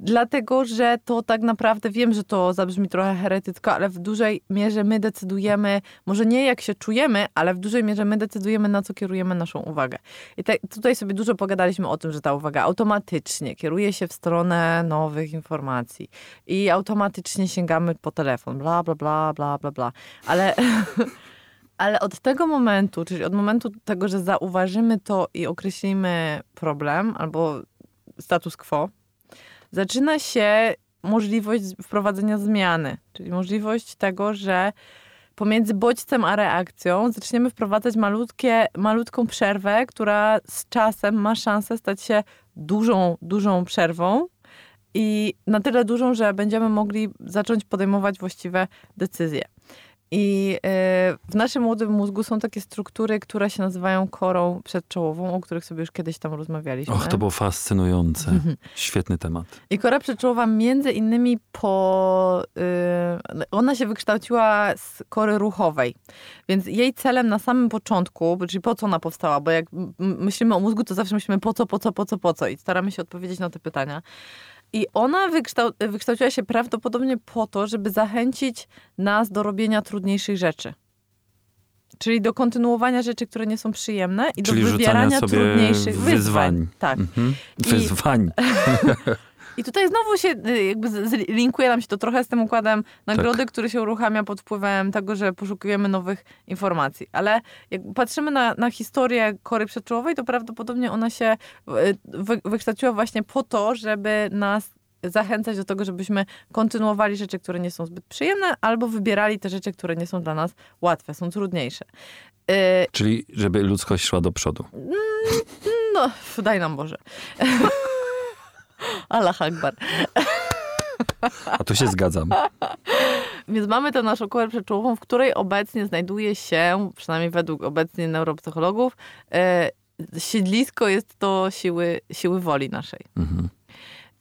Dlatego, że to tak naprawdę, wiem, że to zabrzmi trochę heretycko, ale w dużej mierze my decydujemy, może nie jak się czujemy, ale w dużej mierze my decydujemy, na co kierujemy naszą uwagę. I te, tutaj sobie dużo pogadaliśmy o tym, że ta uwaga automatycznie kieruje się w stronę nowych informacji i automatycznie sięgamy po telefon, bla, bla, bla, bla, bla, bla. Ale... Ale od tego momentu, czyli od momentu tego, że zauważymy to i określimy problem albo status quo, zaczyna się możliwość wprowadzenia zmiany, czyli możliwość tego, że pomiędzy bodźcem a reakcją zaczniemy wprowadzać malutkie, malutką przerwę, która z czasem ma szansę stać się dużą, dużą przerwą i na tyle dużą, że będziemy mogli zacząć podejmować właściwe decyzje. I y, w naszym młodym mózgu są takie struktury, które się nazywają korą przedczołową, o których sobie już kiedyś tam rozmawialiśmy. Och, to było fascynujące. Świetny temat. I kora przedczołowa między innymi po... y, ona się wykształciła z kory ruchowej. Więc jej celem na samym początku, czyli po co ona powstała, bo jak myślimy o mózgu, to zawsze myślimy po co, po co, po co, po co i staramy się odpowiedzieć na te pytania. I ona wykształ, wykształciła się prawdopodobnie po to, żeby zachęcić nas do robienia trudniejszych rzeczy. Czyli do kontynuowania rzeczy, które nie są przyjemne i Czyli do wybierania sobie trudniejszych wyzwań. wyzwań. Tak. Mhm. Wyzwań. I tutaj znowu się y, jakby linkuje nam się to trochę z tym układem nagrody, Tak. który się uruchamia pod wpływem tego, że poszukujemy nowych informacji. Ale jak patrzymy na, na historię kory przedczołowej, to prawdopodobnie ona się y, wy, wykształciła właśnie po to, żeby nas zachęcać do tego, żebyśmy kontynuowali rzeczy, które nie są zbyt przyjemne, albo wybierali te rzeczy, które nie są dla nas łatwe, są trudniejsze. Y, Czyli żeby ludzkość szła do przodu. no, daj nam Boże. Allah Akbar. A tu się zgadzam. Więc mamy tę naszą korę przedczołową, w której obecnie znajduje się, przynajmniej według obecnie neuropsychologów, e, siedlisko jest to siły, siły woli naszej. Mhm.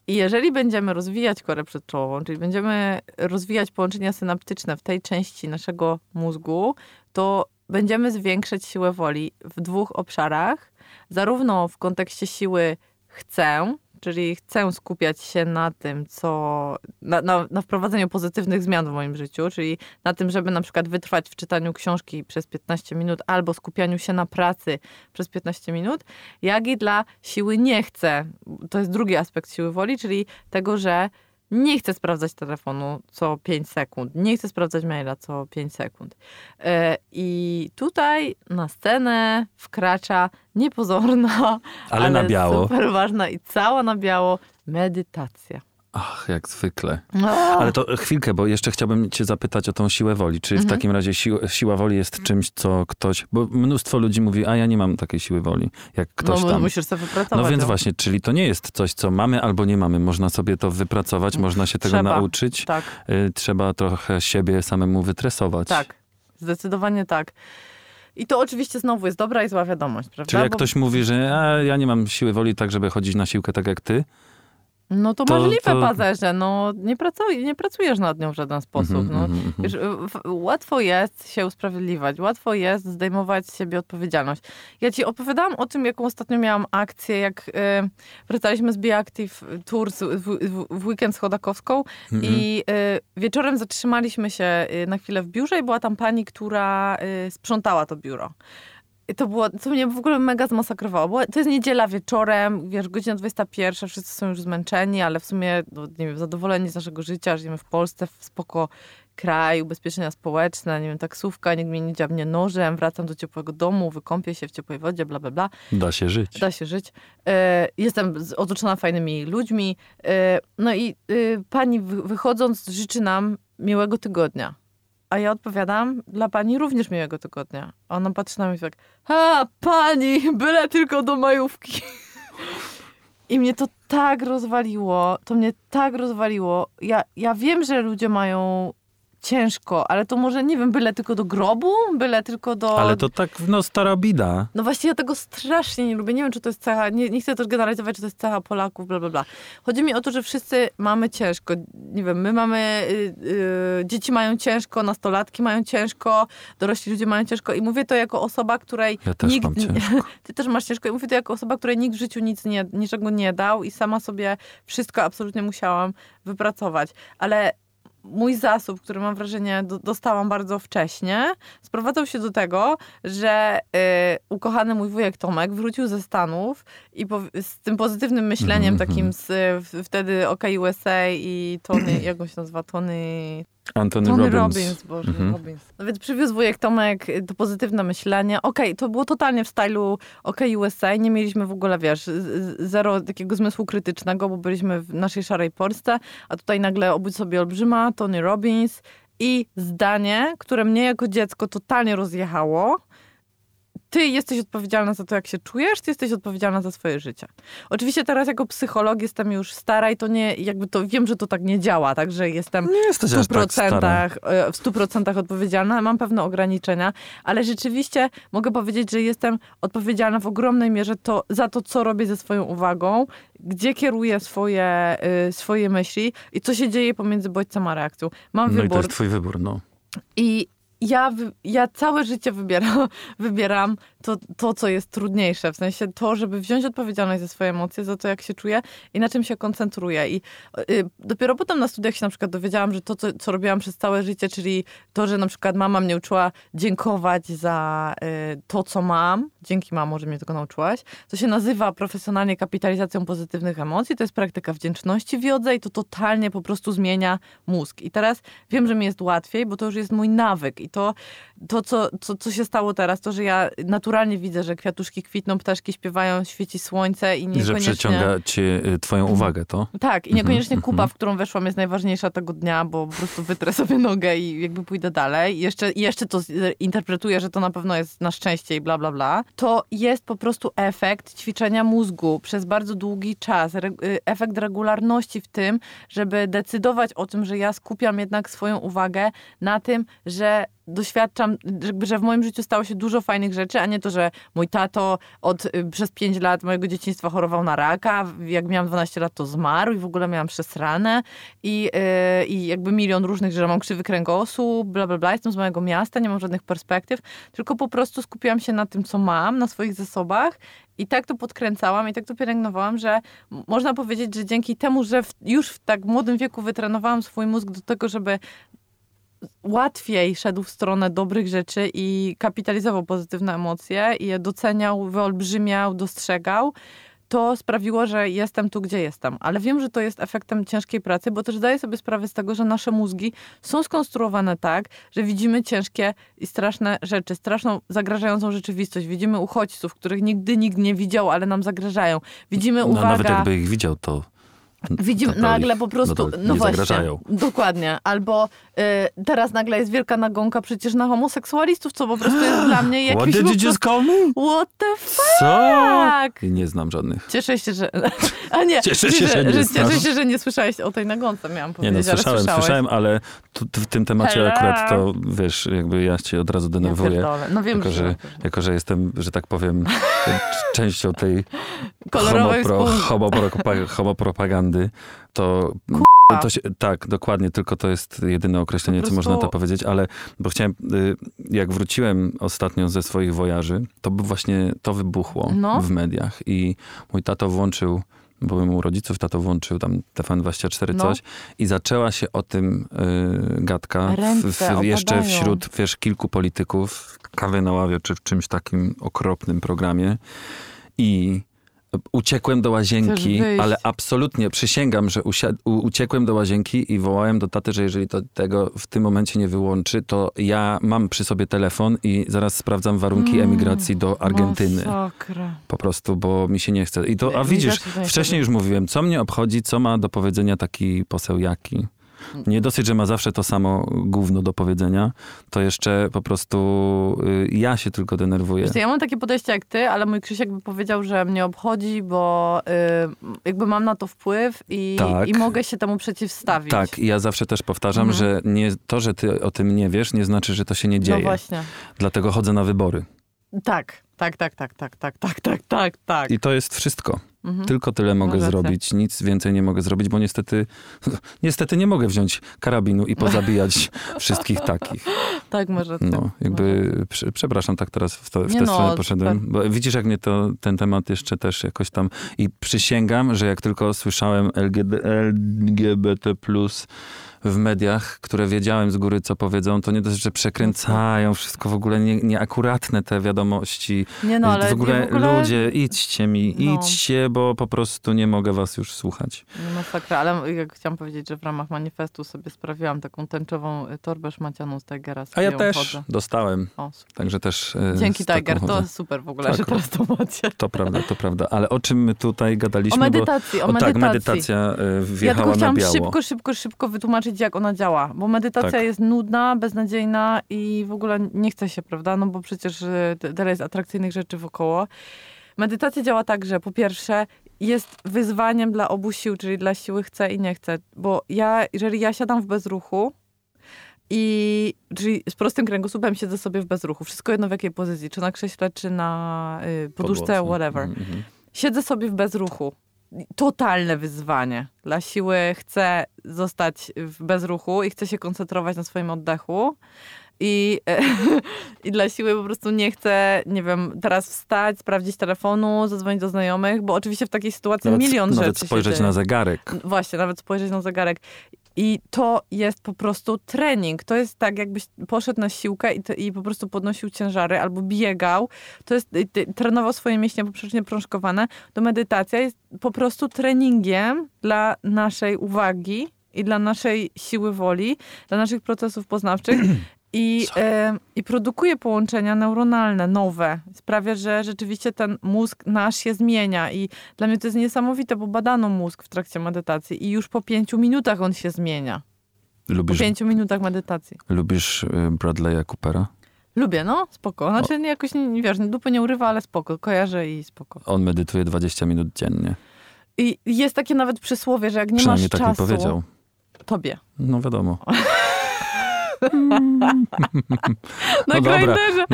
I jeżeli będziemy rozwijać korę przedczołową, czyli będziemy rozwijać połączenia synaptyczne w tej części naszego mózgu, to będziemy zwiększać siłę woli w dwóch obszarach. Zarówno w kontekście siły chcę, czyli chcę skupiać się na tym, co. Na, na, na wprowadzeniu pozytywnych zmian w moim życiu, czyli na tym, żeby na przykład wytrwać w czytaniu książki przez 15 minut albo skupianiu się na pracy przez 15 minut, jak i dla siły nie chcę. To jest drugi aspekt siły woli, czyli tego, że nie chcę sprawdzać telefonu co 5 sekund, nie chcę sprawdzać maila co 5 sekund. E, I tutaj na scenę wkracza niepozorna, Ale na biało. super ważna i cała na biało medytacja. Ach, jak zwykle. A, Ale to chwilkę, bo jeszcze chciałbym cię zapytać o tą siłę woli. Czy w Mhm. takim razie siła, siła woli jest czymś, co ktoś... Bo mnóstwo ludzi mówi, a ja nie mam takiej siły woli, jak ktoś no, tam. musisz sobie wypracować. No więc ją. właśnie, czyli to nie jest coś, co mamy albo nie mamy. Można sobie to wypracować, można się tego Trzeba. nauczyć. Tak. Y, Trzeba trochę siebie samemu wytresować. Tak, zdecydowanie tak. I to oczywiście znowu jest dobra i zła wiadomość, prawda? Czyli jak Bo- ktoś mówi, że a, ja nie mam siły woli tak, żeby chodzić na siłkę tak jak ty, No to, to- możliwe, to- Pazerze, no nie, pracuj, nie pracujesz nad nią w żaden sposób. Mhm, no. mhm, mhm. Wiesz, łatwo jest się usprawiedliwiać, łatwo jest zdejmować z siebie odpowiedzialność. Ja ci opowiadałam o tym, jaką ostatnio miałam akcję, jak y, wracaliśmy z Be Active Tour z, w, w, w weekend z Chodakowską Mhm. i y, wieczorem zatrzymaliśmy się y, na chwilę w biurze i była tam pani, która y, sprzątała to biuro. To było, co mnie w ogóle mega zmasakrowało. Bo to jest niedziela wieczorem, wiesz, godzina 21, wszyscy są już zmęczeni, ale w sumie, no, nie wiem, zadowoleni z naszego życia, żyjemy w Polsce, w spoko kraj, ubezpieczenia społeczne, nie wiem, taksówka, nikt mnie nie dziabnie nożem, wracam do ciepłego domu, wykąpię się w ciepłej wodzie, bla, bla, bla. Da się żyć. Da się żyć. E, jestem otoczona fajnymi ludźmi. E, no i e, pani wy- wychodząc życzy nam miłego tygodnia. A ja odpowiadam, dla pani również miłego tygodnia. Ona patrzy na mnie tak, a pani, byle tylko do majówki. I mnie to tak rozwaliło, to mnie tak rozwaliło. Ja, ja wiem, że ludzie mają ciężko, ale to może, nie wiem, byle tylko do grobu, byle tylko do... Ale to tak, no, stara bida. No właśnie ja tego strasznie nie lubię. Nie wiem, czy to jest cecha, nie, nie chcę też generalizować, czy to jest cecha Polaków, bla, bla, bla. Chodzi mi o to, że wszyscy mamy ciężko. Nie wiem, my mamy, y, y, dzieci mają ciężko, nastolatki mają ciężko, dorośli ludzie mają ciężko i mówię to jako osoba, której Ja też nikt, mam ciężko. ty też masz ciężko i mówię to jako osoba, której nikt w życiu nic nie, niczego nie dał i sama sobie wszystko absolutnie musiałam wypracować. Ale mój zasób, który mam wrażenie do, dostałam bardzo wcześnie, sprowadzał się do tego, że y, ukochany mój wujek Tomek wrócił ze Stanów i po, z tym pozytywnym myśleniem Mhm, takim z w, wtedy OK USA i Tony, jak on się nazywa, Tony... Antony, Tony Robbins. Robbins, Boże, Mhm. Robbins. No więc przywiózł wujek Tomek to pozytywne myślenie. Okej, to było totalnie w stylu OK USA. Nie mieliśmy w ogóle, wiesz, zero takiego zmysłu krytycznego, bo byliśmy w naszej szarej Polsce, a tutaj nagle obudź sobie olbrzyma, Tony Robbins i zdanie, które mnie jako dziecko totalnie rozjechało. Ty jesteś odpowiedzialna za to, jak się czujesz, ty jesteś odpowiedzialna za swoje życie. Oczywiście teraz jako psycholog jestem już stara i to nie, jakby to wiem, że to tak nie działa, tak, że jestem Nie w aż 100%, tak e, w 100% odpowiedzialna, mam pewne ograniczenia, ale rzeczywiście mogę powiedzieć, że jestem odpowiedzialna w ogromnej mierze to, za to, co robię ze swoją uwagą, gdzie kieruję swoje, e, swoje myśli i co się dzieje pomiędzy bodźcem a reakcją. Mam No i to wybór jest twój wybór, no. i ja, ja całe życie wybieram, wybieram to, to, co jest trudniejsze. W sensie to, żeby wziąć odpowiedzialność za swoje emocje, za to, jak się czuję i na czym się koncentruję. I y, dopiero potem na studiach się na przykład dowiedziałam, że to, co, co robiłam przez całe życie, czyli to, że na przykład mama mnie uczyła dziękować za y, to, co mam, dzięki mamo, że mnie tego nauczyłaś, to się nazywa profesjonalnie kapitalizacją pozytywnych emocji. To jest praktyka wdzięczności w jodze i to totalnie po prostu zmienia mózg. I teraz wiem, że mi jest łatwiej, bo to już jest mój nawyk. I to, to co, co, co się stało teraz, to, że ja naturalnie widzę, że kwiatuszki kwitną, ptaszki śpiewają, świeci słońce i I że niekoniecznie... przyciąga cię y, twoją uwagę to. Tak, i niekoniecznie Mhm, kupa, mhm. w którą weszłam, jest najważniejsza tego dnia, bo po prostu wytrę sobie nogę i jakby pójdę dalej. I jeszcze, jeszcze to z- interpretuję, że to na pewno jest na szczęście i bla, bla, bla. To jest po prostu efekt ćwiczenia mózgu przez bardzo długi czas. Re, y, efekt regularności w tym, żeby decydować o tym, że ja skupiam jednak swoją uwagę na tym, że doświadczam, że w moim życiu stało się dużo fajnych rzeczy, a nie to, że mój tato od, y, przez 5 lat mojego dzieciństwa chorował na raka, jak miałam 12 lat to zmarł i w ogóle miałam przesrane i, y, i jakby milion różnych, że mam krzywy kręgosłup, bla, bla, bla, jestem z mojego miasta, nie mam żadnych perspektyw, tylko po prostu skupiłam się na tym, co mam, na swoich zasobach i tak to podkręcałam i tak to pielęgnowałam, że można powiedzieć, że dzięki temu, że w, już w tak młodym wieku wytrenowałam swój mózg do tego, żeby łatwiej szedł w stronę dobrych rzeczy i kapitalizował pozytywne emocje i je doceniał, wyolbrzymiał, dostrzegał, to sprawiło, że jestem tu, gdzie jestem. Ale wiem, że to jest efektem ciężkiej pracy, bo też zdaję sobie sprawę z tego, że nasze mózgi są skonstruowane tak, że widzimy ciężkie i straszne rzeczy, straszną, zagrażającą rzeczywistość. Widzimy uchodźców, których nigdy nikt nie widział, ale nam zagrażają. Widzimy, No, uwaga... nawet jakby ich widział, to Widzimy nagle po prostu, no nie właśnie, zagrażają. dokładnie. Albo teraz nagle jest wielka nagonka przecież na homoseksualistów, co po prostu jest dla mnie What jakimś... did you just call me? What the Co? fuck? I nie znam żadnych. Cieszę się, że... A nie, Cieszę się, że nie że, cieszę się, że nie słyszałeś o tej nagonce, miałam Nie powiedzieć, no, ale słyszałem, słyszałeś. słyszałem, ale tu, w tym temacie Hello. akurat to, wiesz, jakby ja cię od razu Ja denerwuję. pierdolę. No wiem, Jako że, że... jako, że jestem, że tak powiem, częścią tej Kolorowej homopro, wspólnoty. homopro, homopropagandy, to, to się, tak, dokładnie, tylko to jest jedyne określenie, Po co można prostu- to powiedzieć, ale bo chciałem, y, jak wróciłem ostatnio ze swoich wojaży, to właśnie to wybuchło No. w mediach i mój tato włączył bo byłem u rodziców, tato włączył tam TVN24 No. coś i zaczęła się o tym y, gadka Ręce jeszcze opadają. wśród, wiesz, kilku polityków, kawy na ławie, czy w czymś takim okropnym programie i uciekłem do łazienki, ale absolutnie przysięgam, że uciekłem do łazienki i wołałem do taty, że jeżeli to tego w tym momencie nie wyłączy, to ja mam przy sobie telefon i zaraz sprawdzam warunki Mm, emigracji do Argentyny. Masakra. Po prostu, bo mi się nie chce. I to, a widzisz, wcześniej już mówiłem, co mnie obchodzi, co ma do powiedzenia taki poseł jaki. Nie dosyć, że ma zawsze to samo gówno do powiedzenia, to jeszcze po prostu y, ja się tylko denerwuję. Wiesz ja mam takie podejście jak ty, ale mój Krzysiek by powiedział, że mnie obchodzi, bo y, jakby mam na to wpływ i, Tak. i mogę się temu przeciwstawić. Tak, i ja zawsze też powtarzam, Mhm. że nie, to, że ty o tym nie wiesz, nie znaczy, że to się nie No dzieje. właśnie. Dlatego chodzę na wybory. Tak, tak, tak, tak, tak, tak, tak, tak, tak, tak. I to jest wszystko. Mhm. Tylko tyle mogę rację. zrobić, nic więcej nie mogę zrobić, bo niestety, niestety nie mogę wziąć karabinu i pozabijać wszystkich takich. Tak, może tak. No, jakby, prze, przepraszam, tak teraz w, to, w tę no, stronę poszedłem, super. bo widzisz, jak mnie to, ten temat jeszcze też jakoś tam i przysięgam, że jak tylko słyszałem LGD, LGBT+, w mediach, które wiedziałem z góry, co powiedzą, to nie dość, że przekręcają wszystko w ogóle nie, nieakuratne te wiadomości. Nie no, ale w, ogóle, w ogóle ludzie, idźcie mi, No. idźcie, bo po prostu nie mogę was już słuchać. Nie masakra, ale jak chciałam powiedzieć, że w ramach manifestu sobie sprawiłam taką tęczową y, torbę szmacianą z Tigera. A ja też chodzę. dostałem, O, także też e, Dzięki Tiger, to super w ogóle, Tak. że teraz to macie. To prawda, to prawda. Ale o czym my tutaj O gadaliśmy? medytacji, o, bo, o tak, medytacji. medytacja e, Ja wjechała tylko na chciałam biało. szybko, szybko, szybko wytłumaczyć, jak ona działa, bo medytacja Tak. jest nudna, beznadziejna i w ogóle nie chce się, prawda? No bo przecież tyle jest atrakcyjnych rzeczy wokoło. Medytacja działa tak, że po pierwsze jest wyzwaniem dla obu sił, czyli dla siły chcę i nie chcę, bo ja, jeżeli ja siadam w bezruchu, i czyli z prostym kręgosłupem siedzę sobie w bezruchu. Wszystko jedno w jakiej pozycji, czy na krześle, czy na y, poduszce, whatever. Mhm, mhm. Siedzę sobie w bezruchu. Totalne wyzwanie. Dla siły chcę zostać w bezruchu i chcę się koncentrować na swoim oddechu. I, I dla siły po prostu nie chcę, nie wiem, teraz wstać, sprawdzić telefonu, zadzwonić do znajomych, bo oczywiście w takiej sytuacji Nawet, milion nawet rzeczy spojrzeć się dzieje. na zegarek. Właśnie, nawet spojrzeć na zegarek. I to jest po prostu trening. To jest tak, jakbyś poszedł na siłkę i, te, i po prostu podnosił ciężary albo biegał. To jest, y, ty, trenował swoje mięśnie poprzecznie prążkowane. To medytacja jest po prostu treningiem dla naszej uwagi i dla naszej siły woli, dla naszych procesów poznawczych. I, e, I produkuje połączenia neuronalne, nowe. Sprawia, że rzeczywiście ten mózg nasz się zmienia. I dla mnie to jest niesamowite, bo badano mózg w trakcie medytacji i już po pięciu minutach on się zmienia. Po Lubisz, pięciu minutach medytacji. lubisz y, Bradley'a Coopera? Lubię, no, spoko. Znaczy nie, jakoś, nie, wiesz, dupy nie urywa, ale spoko. Kojarzę i spoko. On medytuje 20 minut dziennie. I jest takie nawet przysłowie, że jak nie Przynajmniej masz tak mi czasu... powiedział. Tobie. No wiadomo. Na No dobra. Grindrze.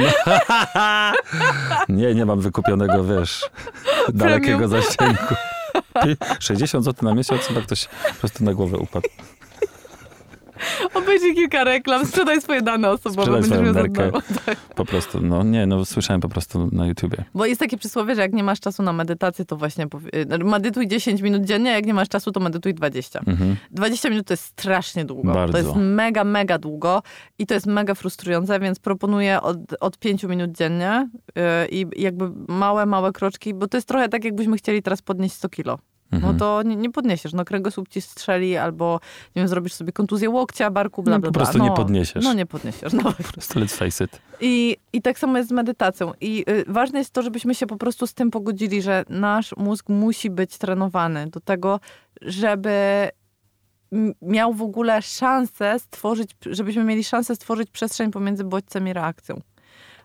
nie, nie mam wykupionego, wiesz, dalekiego zasięgu. 60 zł na miesiąc, chyba ktoś po prostu na głowę upadł. Obejrzyj kilka reklam, sprzedaj swoje dane osobowe. Sprzedaj będziesz miał. Tak. Po prostu, no nie, no słyszałem po prostu na YouTubie. Bo jest takie przysłowie, że jak nie masz czasu na medytację, to właśnie y, medytuj 10 minut dziennie, a jak nie masz czasu, to medytuj 20. Mhm. 20 minut to jest strasznie długo. Bardzo. To jest mega, mega długo i to jest mega frustrujące, więc proponuję od, od 5 minut dziennie yy, i jakby małe, małe kroczki, bo to jest trochę tak, jakbyśmy chcieli teraz podnieść 100 kilo. No Mhm. to nie, nie podniesiesz. No kręgosłup ci strzeli albo, nie wiem, zrobisz sobie kontuzję łokcia, barku, bla, No, bla, po bla. prostu nie podniesiesz. No nie podniesiesz, no. Po prostu let's face it. I, I tak samo jest z medytacją. I y, ważne jest to, żebyśmy się po prostu z tym pogodzili, że nasz mózg musi być trenowany do tego, żeby miał w ogóle szansę stworzyć, żebyśmy mieli szansę stworzyć przestrzeń pomiędzy bodźcem i reakcją.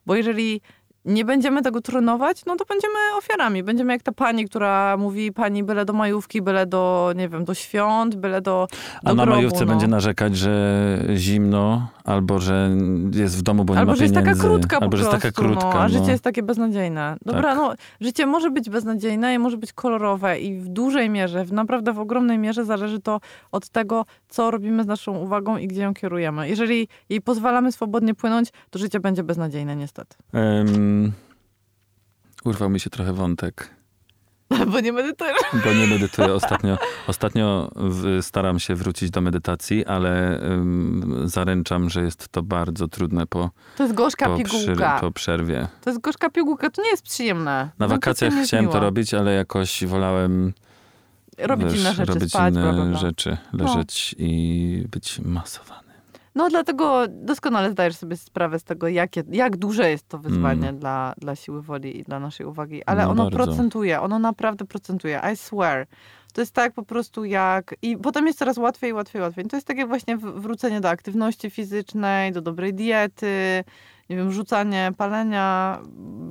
Bo jeżeli nie będziemy tego trenować, no to będziemy ofiarami. Będziemy jak ta pani, która mówi pani byle do majówki, byle do, nie wiem, do świąt, byle do, do A na grobu, majówce no. będzie narzekać, że zimno, albo że jest w domu, bo nie Albo, ma że jest pieniędzy. taka krótka albo po że jest prostu, taka krótka. no, a no. życie jest takie beznadziejne. Dobra, Tak. no, życie może być beznadziejne i może być kolorowe i w dużej mierze, w naprawdę w ogromnej mierze zależy to od tego, co robimy z naszą uwagą i gdzie ją kierujemy. Jeżeli jej pozwalamy swobodnie płynąć, to życie będzie beznadziejne niestety. Em, urwał mi się trochę wątek. Bo nie medytujesz. bo nie medytuję ostatnio. Ostatnio staram się wrócić do medytacji, ale ym, zaręczam, że jest to bardzo trudne po, To jest gorzka po, pigułka. po przerwie. To jest gorzka pigułka, to nie jest przyjemne. Na Medytacja wakacjach chciałem to robić, ale jakoś wolałem Robić wiesz, inne rzeczy, robić spać, inne bla, bla, bla. rzeczy, leżeć i być masowany. No dlatego doskonale zdajesz sobie sprawę z tego, jakie, jak duże jest to wyzwanie Mm. dla, dla siły woli i dla naszej uwagi. Ale No ono bardzo. procentuje, ono naprawdę procentuje. I swear. To jest tak po prostu jak... I potem jest coraz łatwiej, łatwiej, łatwiej. To jest takie właśnie wrócenie do aktywności fizycznej, do dobrej diety, nie wiem, rzucanie, palenia.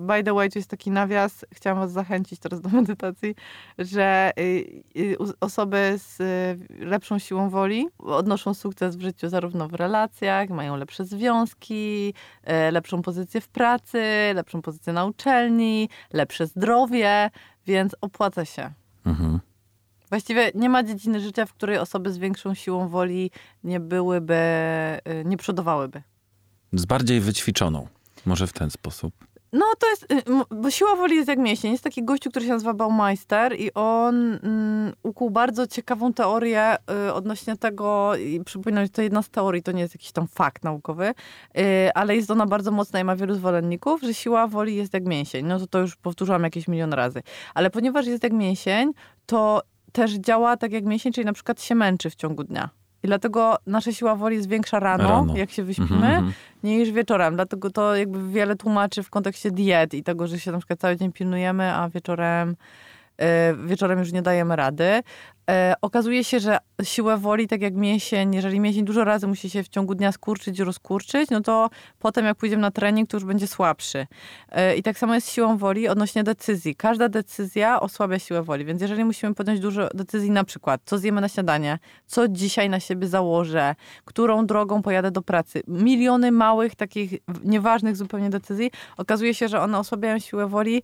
By the way, to jest taki nawias, chciałam was zachęcić teraz do medytacji, że y, y, osoby z y, lepszą siłą woli odnoszą sukces w życiu zarówno w relacjach, mają lepsze związki, lepszą pozycję w pracy, lepszą pozycję na uczelni, lepsze zdrowie, więc opłaca się. Mhm. Właściwie nie ma dziedziny życia, w której osoby z większą siłą woli nie byłyby, nie przodowałyby. Z bardziej wyćwiczoną. Może w ten sposób. No to jest, y, bo siła woli jest jak mięsień. Jest taki gościu, który się nazywa Baumeister i on mm, ukuł bardzo ciekawą teorię y, odnośnie tego, i przypominam, że to jedna z teorii, to nie jest jakiś tam fakt naukowy, y, ale jest ona bardzo mocna i ma wielu zwolenników, że siła woli jest jak mięsień. No to to już powtórzyłam jakieś milion razy. Ale ponieważ jest jak mięsień, to też działa tak jak mięsień, czyli na przykład się męczy w ciągu dnia. I dlatego nasza siła woli jest większa rano, Rano. jak się wyśpimy, Mhm, mhm. niż wieczorem. Dlatego to jakby wiele tłumaczy w kontekście diet i tego, że się na przykład cały dzień pilnujemy, a wieczorem, wieczorem już nie dajemy rady. E, okazuje się, że siłę woli, tak jak mięsień, jeżeli mięsień dużo razy musi się w ciągu dnia skurczyć, rozkurczyć, no to potem jak pójdziemy na trening, to już będzie słabszy. E, I tak samo jest z siłą woli odnośnie decyzji. Każda decyzja osłabia siłę woli, więc jeżeli musimy podjąć dużo decyzji, na przykład co zjemy na śniadanie, co dzisiaj na siebie założę, którą drogą pojadę do pracy, miliony małych, takich nieważnych zupełnie decyzji, okazuje się, że one osłabiają siłę woli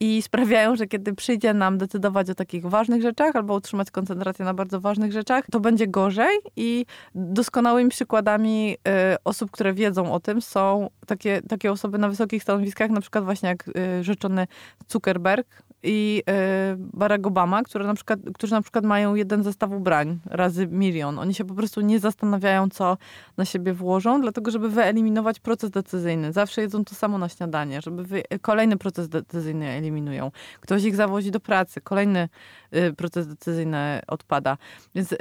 i sprawiają, że kiedy przyjdzie nam decydować o takich ważnych rzeczach albo utrzymać koncentrację na bardzo ważnych rzeczach, to będzie gorzej i doskonałymi przykładami yy, osób, które wiedzą o tym są takie, takie osoby na wysokich stanowiskach, na przykład właśnie jak yy, rzeczony Zuckerberg i yy, Barack Obama, które na przykład, którzy na przykład mają jeden zestaw ubrań razy milion. Oni się po prostu nie zastanawiają, co na siebie włożą, dlatego żeby wyeliminować proces decyzyjny. Zawsze jedzą to samo na śniadanie, żeby wy... kolejny proces decyzyjny eliminują. Ktoś ich zawozi do pracy, kolejny y, proces decyzyjny odpada. Więc y,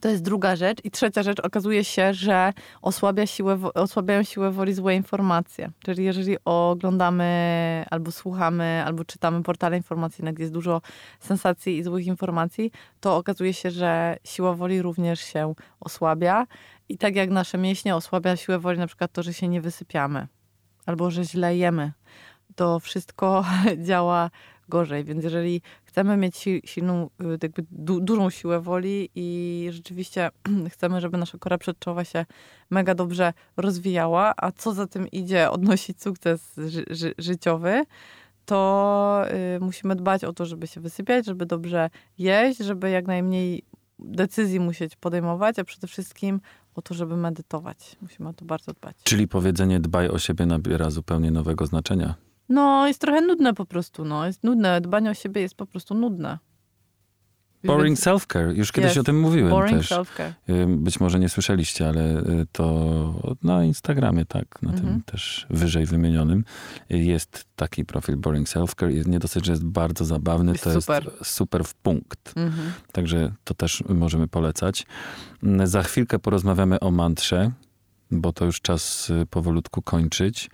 to jest druga rzecz. I trzecia rzecz, okazuje się, że osłabia siłę, osłabiają siłę woli złe informacje. Czyli jeżeli oglądamy, albo słuchamy, albo czytamy portale informacyjne, gdzie jest dużo sensacji i złych informacji, to okazuje się, że siła woli również się osłabia. I tak jak nasze mięśnie osłabia siłę woli, na przykład to, że się nie wysypiamy, albo że źle jemy, to wszystko działa gorzej. Więc jeżeli chcemy mieć si- silną, y, jakby du- dużą siłę woli i rzeczywiście chcemy, żeby nasza kora przedczołowa się mega dobrze rozwijała, a co za tym idzie, odnosić sukces ży- ży- życiowy, to y, musimy dbać o to, żeby się wysypiać, żeby dobrze jeść, żeby jak najmniej decyzji musieć podejmować, a przede wszystkim o to, żeby medytować. Musimy o to bardzo dbać. Czyli powiedzenie dbaj o siebie nabiera zupełnie nowego znaczenia. No, jest trochę nudne po prostu, no. Jest nudne. Dbanie o siebie jest po prostu nudne. Boring self-care. Już kiedyś Jest. o tym mówiłem Boring też. self-care. Y, Być może nie słyszeliście, ale y, to na Instagramie, tak, na tym Mhm. też wyżej wymienionym y, jest taki profil Boring Self-Care. Nie dosyć, że jest bardzo zabawny, Jest to super. jest super w punkt. Mhm. Także to też możemy polecać. Mm, Za chwilkę porozmawiamy o mantrze, bo to już czas powolutku kończyć.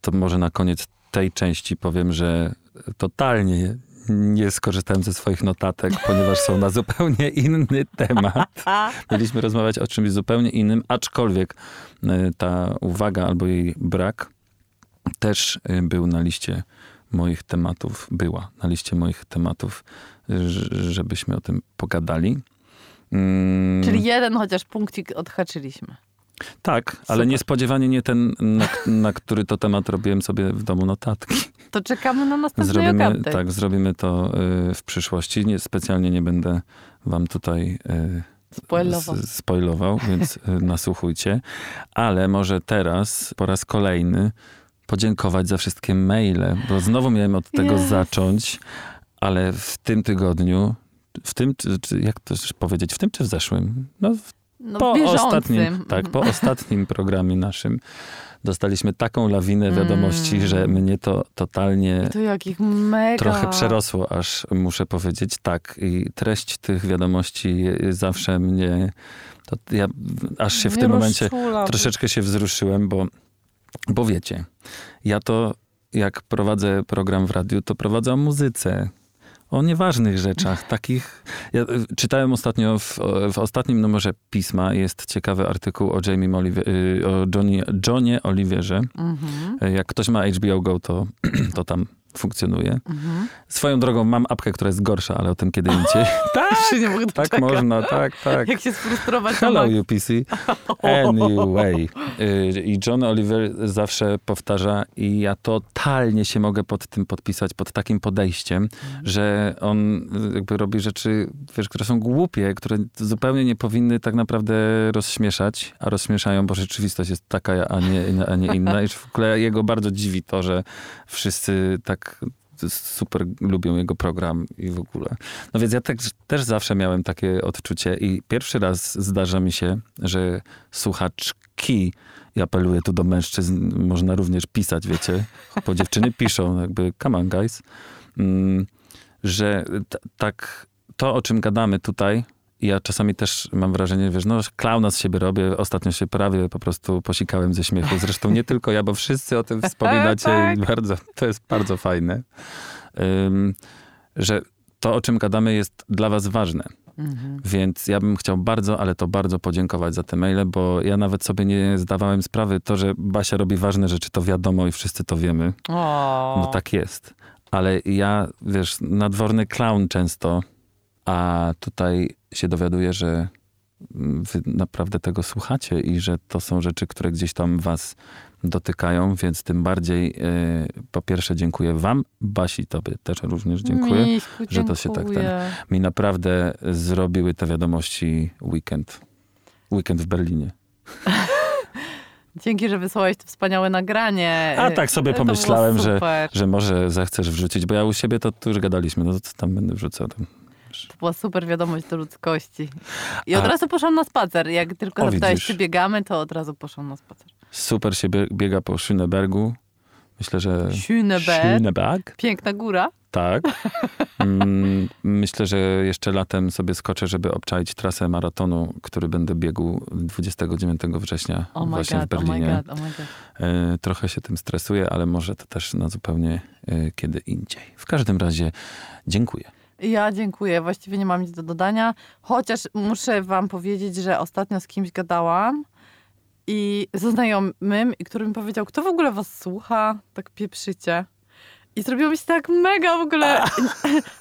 To może na koniec tej części powiem, że totalnie nie skorzystałem ze swoich notatek, ponieważ są na zupełnie inny temat. Mieliśmy rozmawiać o czymś zupełnie innym, aczkolwiek y, ta uwaga albo jej brak też y, był na liście moich tematów, była na liście moich tematów, żebyśmy o tym pogadali. Mm, czyli jeden chociaż punkcik odhaczyliśmy. Tak, ale Super. niespodziewanie nie ten, na, na który to temat robiłem sobie w domu notatki. To czekamy na następny Zrobimy, tak, zrobimy to y, w przyszłości. Nie, specjalnie nie będę wam tutaj y, Spoilowo. s- spoilował, więc y, nasłuchujcie. Ale może teraz po raz kolejny podziękować za wszystkie maile, bo znowu miałem od tego Yes. zacząć, ale w tym tygodniu, w tym, czy, jak to powiedzieć, w tym czy w zeszłym? No, w No, po bieżącym. ostatnim, tak, po ostatnim programie naszym dostaliśmy taką lawinę wiadomości, Mm. że mnie to totalnie I to jakich mega. trochę przerosło, aż muszę powiedzieć. Tak, i treść tych wiadomości zawsze mnie, to ja aż się w Mnie tym momencie troszeczkę się wzruszyłem, bo, bo wiecie, ja to jak prowadzę program w radiu, to prowadzę o muzyce. O nieważnych rzeczach, takich. Ja y, czytałem ostatnio w, w ostatnim numerze pisma jest ciekawy artykuł o Jamie Oliver, y, o Johnny, Johnie Oliverze. Mhm, Y, Jak ktoś ma HBO Go, to, to tam funkcjonuje. mhm. Swoją drogą mam apkę, która jest gorsza, ale o tym kiedy indziej. tak, Się nie mogę tak można, tak, tak. Jak się sfrustrować na Hello maksa. UPC. Anyway. Y, I John Oliver zawsze powtarza i ja totalnie się mogę pod tym podpisać, pod takim podejściem, że on y, jakby robi rzeczy, wiesz, które są głupie, które zupełnie nie powinny tak naprawdę rozśmieszać, a rozśmieszają, bo rzeczywistość jest taka, a nie, a nie inna. I w ogóle jego bardzo dziwi to, że wszyscy tak super lubią jego program i w ogóle. No więc ja też, też zawsze miałem takie odczucie i pierwszy raz zdarza mi się, że słuchaczki, i apeluję tu do mężczyzn, można również pisać, wiecie, bo dziewczyny piszą, jakby come on guys, mm, że tak to, o czym gadamy tutaj, ja czasami też mam wrażenie, wiesz, no klauna z siebie robię, ostatnio się prawie po prostu posikałem ze śmiechu. Zresztą nie tylko ja, bo wszyscy o tym wspominacie Tak. i bardzo, to jest bardzo fajne, Ym, że to, o czym gadamy jest dla was ważne. Mhm. Więc ja bym chciał bardzo, ale to bardzo podziękować za te maile, bo ja nawet sobie nie zdawałem sprawy, to, że Basia robi ważne rzeczy, to wiadomo i wszyscy to wiemy. O. No tak jest. Ale ja, wiesz, nadworny clown często, a tutaj się dowiaduję, że mm, wy naprawdę tego słuchacie i że to są rzeczy, które gdzieś tam was dotykają, więc tym bardziej y, po pierwsze dziękuję wam, Basi, tobie też również dziękuję. Że to się tak dziękuję. Mi naprawdę zrobiły te wiadomości weekend. Weekend w Berlinie. Dzięki, że wysłałeś to wspaniałe nagranie. A tak sobie To pomyślałem, że-. Że może zechcesz wrzucić, bo ja u siebie to tu już gadaliśmy, no to co tam będę wrzucał. Tam. To była super wiadomość do ludzkości. I od A- razu poszłam na spacer. Jak tylko O, zapytałeś, czy biegamy, to od razu poszłam na spacer. Super się bie- biega po Schönebergu. Myślę, że... Schöneberg. Schöneberg, Piękna góra. tak. Mm, myślę, że jeszcze latem sobie skoczę, żeby obczaić trasę maratonu, który będę biegł 29 września Oh właśnie w god, oh my Berlinie. god, oh my god. E, Trochę się tym stresuję, ale może to też na zupełnie e, kiedy indziej. W każdym razie dziękuję. Ja dziękuję. Właściwie nie mam nic do dodania. Chociaż muszę wam powiedzieć, że ostatnio z kimś gadałam i ze znajomym, i który mi powiedział, kto w ogóle was słucha, tak pieprzycie. I zrobiło mi się tak mega w ogóle.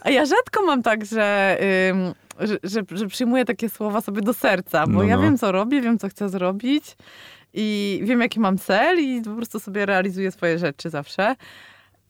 A ja rzadko mam tak, że, ym, że, że, że przyjmuję takie słowa sobie do serca, bo No, ja no. wiem, co robię, wiem, co chcę zrobić i wiem, jaki mam cel i po prostu sobie realizuję swoje rzeczy zawsze.